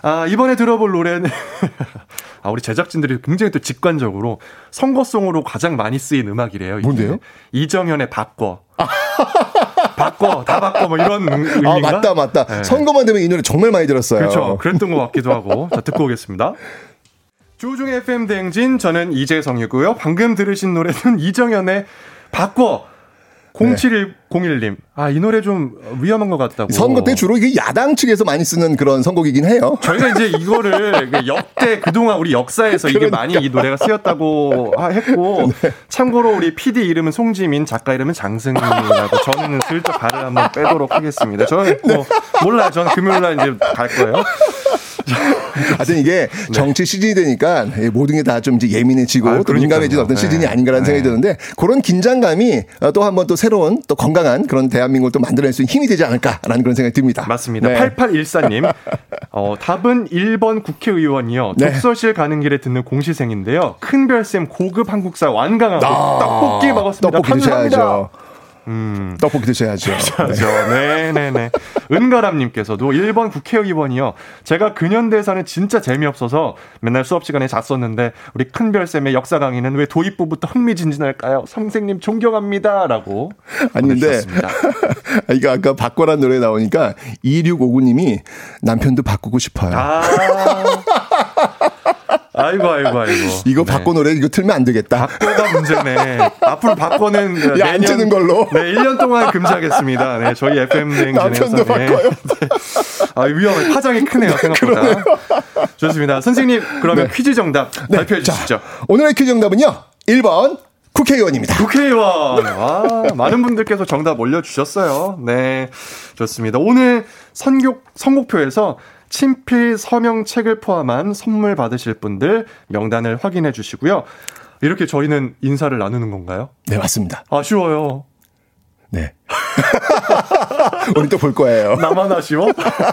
아, 이번에 들어볼 노래는, [LAUGHS] 아, 우리 제작진들이 굉장히 또 직관적으로 선거송으로 가장 많이 쓰인 음악이래요. 이게. 뭔데요? 이정현의 바꿔. 바꿔, 다 바꿔, 뭐 이런 의- 의미인가? 아, 맞다, 맞다. 네. 선거만 되면 이 노래 정말 많이 들었어요. 그렇죠. 그랬던 것 같기도 하고. 자, 듣고 오겠습니다. 조중의 FM 대행진, 저는 이재성이고요. 방금 들으신 노래는 [LAUGHS] 이정현의 바꿔. 0701님. 아, 이 노래 좀 위험한 것 같다고. 선거 때 주로 이게 야당 측에서 많이 쓰는 그런 선곡이긴 해요. 저희가 이제 이거를 [LAUGHS] 그 역대 그동안 우리 역사에서 이게 많이 이 노래가 쓰였다고 하- 했고 [LAUGHS] 참고로 우리 PD 이름은 송지민 작가 이름은 장승민이라고 저는 슬쩍 발을 한번 빼도록 하겠습니다. 저는 뭐 몰라요. 저는 금요일 날 이제 갈 거예요. [LAUGHS] 하여튼 이게 네. 정치 시즌이 되니까 모든 게 다 좀 이제 예민해지고 아, 또. 민감해지는 어떤 네. 시즌이 아닌가라는 생각이 네. 드는데 그런 긴장감이 또 한번 또 새로운 또 건강한 그런 대한민국을 또 만들어낼 수 있는 힘이 되지 않을까라는 그런 생각이 듭니다. 맞습니다. 네. 8814님. [LAUGHS] 어, 답은 1번 국회의원이요. 네. 독서실 가는 길에 듣는 공시생인데요. 큰별쌤 고급 한국사 완강하고 아, 떡볶이 먹었습니다. 떡볶이 감사합니다. 드셔야죠. 음. 떡볶이 드셔야죠. [LAUGHS] 그렇죠. 네 네 네. 은가람님께서도 1번 국회의원이요. 제가 근현대사는 진짜 재미없어서 맨날 수업 시간에 잤었는데 우리 큰별 쌤의 역사 강의는 왜 도입부부터 흥미진진할까요? 선생님 존경합니다. 라고. 아니 근데 보내주셨습니다. [LAUGHS] 이거 아까 바꿔란 노래 나오니까 2659님이 남편도 바꾸고 싶어요. 아. [LAUGHS] 아이고, 아이고, 아이고. 이거 네. 바꿔 노래 이거 틀면 안 되겠다. 바꿔가 문제네. [LAUGHS] 앞으로 바꿔는 야, 안 트는 걸로. 네, 1년 동안 금지하겠습니다. 네, 저희 FM 대행진에서. 남편도 바꿔요. 아, 위험해. 파장이 크네요, 생각보다. 좋습니다. 선생님, 그러면 네. 퀴즈 정답 발표해 주시죠. 오늘의 퀴즈 정답은요. 1번 국회의원입니다. 국회의원. 와, 많은 분들께서 정답 올려주셨어요. 네, 좋습니다. 오늘 선곡, 선곡표에서 친필 서명 책을 포함한 선물 받으실 분들 명단을 확인해 주시고요. 이렇게 저희는 인사를 나누는 건가요? 네, 맞습니다. 아쉬워요. 네. [LAUGHS] 우리 또 볼 거예요. 나만 아쉬워?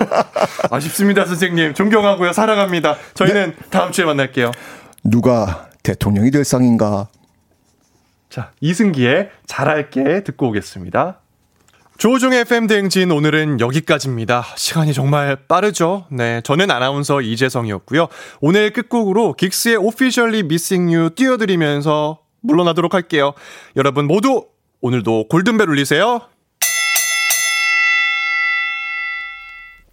[LAUGHS] 아쉽습니다, 선생님. 존경하고요. 사랑합니다. 저희는 다음 주에 만날게요. 누가 대통령이 될 상인가? 자, 이승기의 잘할게 듣고 오겠습니다. 조종의 FM 대행진 오늘은 여기까지입니다. 시간이 정말 빠르죠? 네, 저는 아나운서 이재성이었고요. 오늘 끝곡으로 긱스의 Officially Missing You 띄워드리면서 물러나도록 할게요. 여러분 모두 오늘도 골든벨 울리세요.